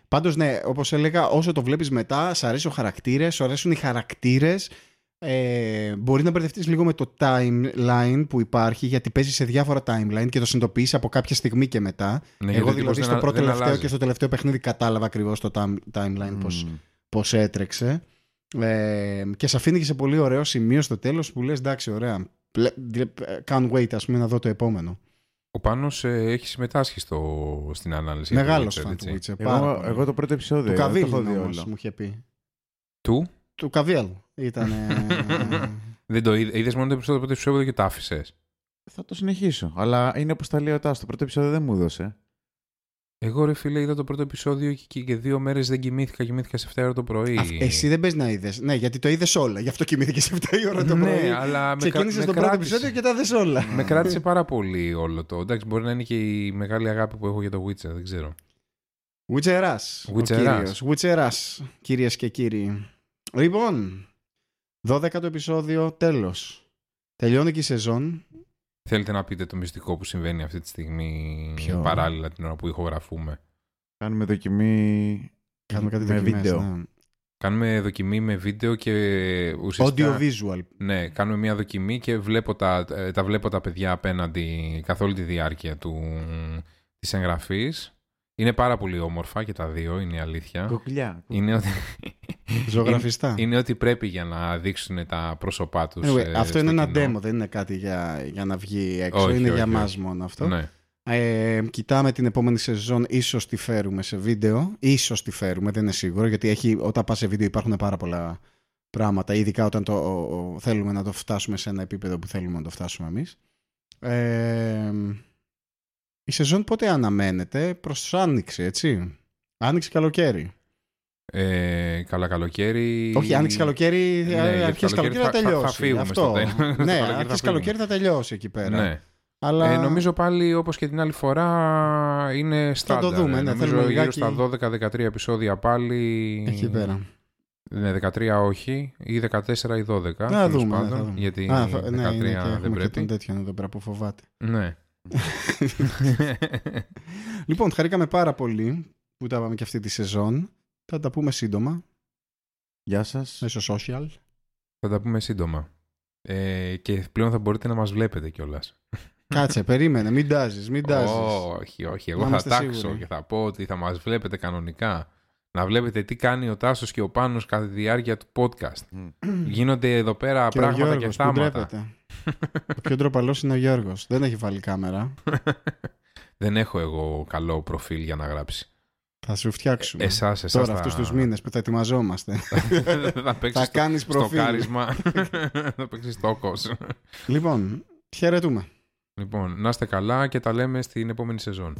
Πάντως, ναι, όπως έλεγα, όσο το βλέπεις μετά, σ' αρέσει ο χαρακτήρα, σου αρέσουν οι χαρακτήρες. Ε, μπορεί να μπερδευτείς λίγο με το timeline που υπάρχει, γιατί παίζει σε διάφορα timeline και το συνειδητοποιείς από κάποια στιγμή και μετά. Ναι, γιατί Εγώ ο τύπος δηλαδή δεν στο α- πρώτο δεν τελευταίο αλλάζει. και στο τελευταίο παιχνίδι κατάλαβα ακριβώς το time- timeline πώς, Μμμ. πώς έτρεξε. Ε, και σε αφήνει και σε πολύ ωραίο σημείο στο τέλος που λες εντάξει ωραία, Πλε- can't wait ας πούμε να δω το επόμενο. Ο Πάνος ε, έχει συμμετάσχει στο, στην ανάλυση. για το Μεγάλος Witcher, φαν του έτσι. Witcher. πάρα Εγώ, πολύ. εγώ το πρώτο επεισόδιο. του ε, δεν Καβίλ το έχω δει όμως όλο. μου είχε πει. Του, Του Καβίλ ήταν. δεν το είδε, είδες μόνο το επεισόδιο, το πρώτο επεισόδιο και το άφησες. Θα το συνεχίσω. Αλλά είναι όπως τα λέει ο Τάσος. Το πρώτο επεισόδιο δεν μου έδωσε. Εγώ ρε φίλε είδα το πρώτο επεισόδιο και, και δύο μέρες δεν κοιμήθηκα, κοιμήθηκα σε 7 ώρα το πρωί. Αυ- Εσύ δεν παίζει να είδες. Ναι, γιατί το είδες όλα. Γι' αυτό κοιμήθηκε σε 7 η ώρα το πρωί. Ναι, αλλά με, κρα- Ξεκίνησες με το πρώτο κράτησε. επεισόδιο και τα 'δες όλα. Με κράτησε πάρα πολύ όλο το. Εντάξει, μπορεί να είναι και η μεγάλη αγάπη που έχω για το Witcher, δεν ξέρω. Βουτσεράς. ο Βουτσεράς. κύριος. Βουτσεράς, κυρίες και κύριοι. Λοιπόν, 12ο επεισόδιο, τέλος. Τελειώνει και η σεζόν. Θέλετε να πείτε το μυστικό που συμβαίνει αυτή τη στιγμή Ποιο; παράλληλα την ώρα που ηχογραφούμε. Κάνουμε δοκιμή. Κάνουμε κάτι με δοκιμές, βίντεο. ναι. Κάνουμε δοκιμή με βίντεο και ουσιαστικά... Audio visual. Ναι, κάνουμε μια δοκιμή και βλέπω τα, ε, τα βλέπω τα παιδιά απέναντι καθ' όλη τη διάρκεια του, της εγγραφής. Είναι πάρα πολύ όμορφα και τα δύο, είναι η αλήθεια. Κοκλιά. Είναι ότι, Ζωγραφιστά. είναι ότι πρέπει για να δείξουν τα πρόσωπά τους. Anyway, ε, αυτό στο είναι ένα κοινό. demo, δεν είναι κάτι για, για να βγει έξω. Όχι, είναι όχι, για όχι. μας μόνο αυτό. Ναι. Ε, κοιτάμε την επόμενη σεζόν, ίσως τη φέρουμε σε βίντεο. Ίσως τη φέρουμε, δεν είναι σίγουρο, γιατί έχει, όταν πας σε βίντεο υπάρχουν πάρα πολλά πράγματα, ειδικά όταν το, ο- ο- θέλουμε να το φτάσουμε σε ένα επίπεδο που θέλουμε να το φτάσουμε εμείς. Ε, η σεζόν πότε αναμένεται, προς άνοιξη, έτσι; Άνοιξη καλοκαίρι. Ε, καλά καλοκαίρι. Όχι, άνοιξη καλοκαίρι, Ναι, ε, γιατί αρχές καλοκαίρι θα, θα- θα- θα τελειώσει. φύγουμε Αυτό. στο τέλος. Στο ναι, καλοκαίρι θα αρχές φύγουμε. καλοκαίρι θα τελειώσει εκεί πέρα. Ναι. Αλλά... Ε, νομίζω πάλι όπως και την άλλη φορά είναι στάνταρ. το δούμε, Ε, ναι, νομίζω θέλουμε γύρω λιγάκι- στα 12-13 επεισόδια πάλι. Εκεί πέρα. Ναι, 13 όχι, ή 14 ή 12. Να τέλος δούμε, πάντων, ναι, θα δούμε. Γιατί Α, θα- ναι, 13 είναι και έχουμε δεν και πρέπει. τον τέτοιον εδώ πέρα που φοβάται. Ναι. λοιπόν, χαρήκαμε πάρα πολύ που τα πάμε και αυτή τη σεζόν. Θα τα πούμε σύντομα, Γεια σας. μέσω social. θα τα πούμε σύντομα. Ε, και πλέον θα μπορείτε να μας βλέπετε κιόλας. Κάτσε, περίμενε, μην τάζεις, μην τάζεις. Όχι, όχι. Εγώ Να θα είμαστε τάξω σίγουροι. και θα πω ότι θα μας βλέπετε κανονικά. Να βλέπετε τι κάνει ο Τάσος και ο Πάνος κατά τη διάρκεια του podcast. Μμ. Γίνονται εδώ πέρα Και ο πράγματα και Γιώργος που θάματα. ντρέπεται. Ο πιο ντροπαλός είναι ο Γιώργος. Δεν έχει βάλει κάμερα. Δεν έχω εγώ καλό προφίλ για να γράψει. Θα σου φτιάξουμε. Εσάς, εσάς Τώρα θα... αυτούς τους μήνες που θα ετοιμαζόμαστε. θα παίξεις θα στο, κάνεις στο προφίλ. κάρισμα. θα παίξεις τόκος. Λοιπόν, χαιρετούμε. λοιπόν, να είστε καλά και τα λέμε στην επόμενη σεζόν.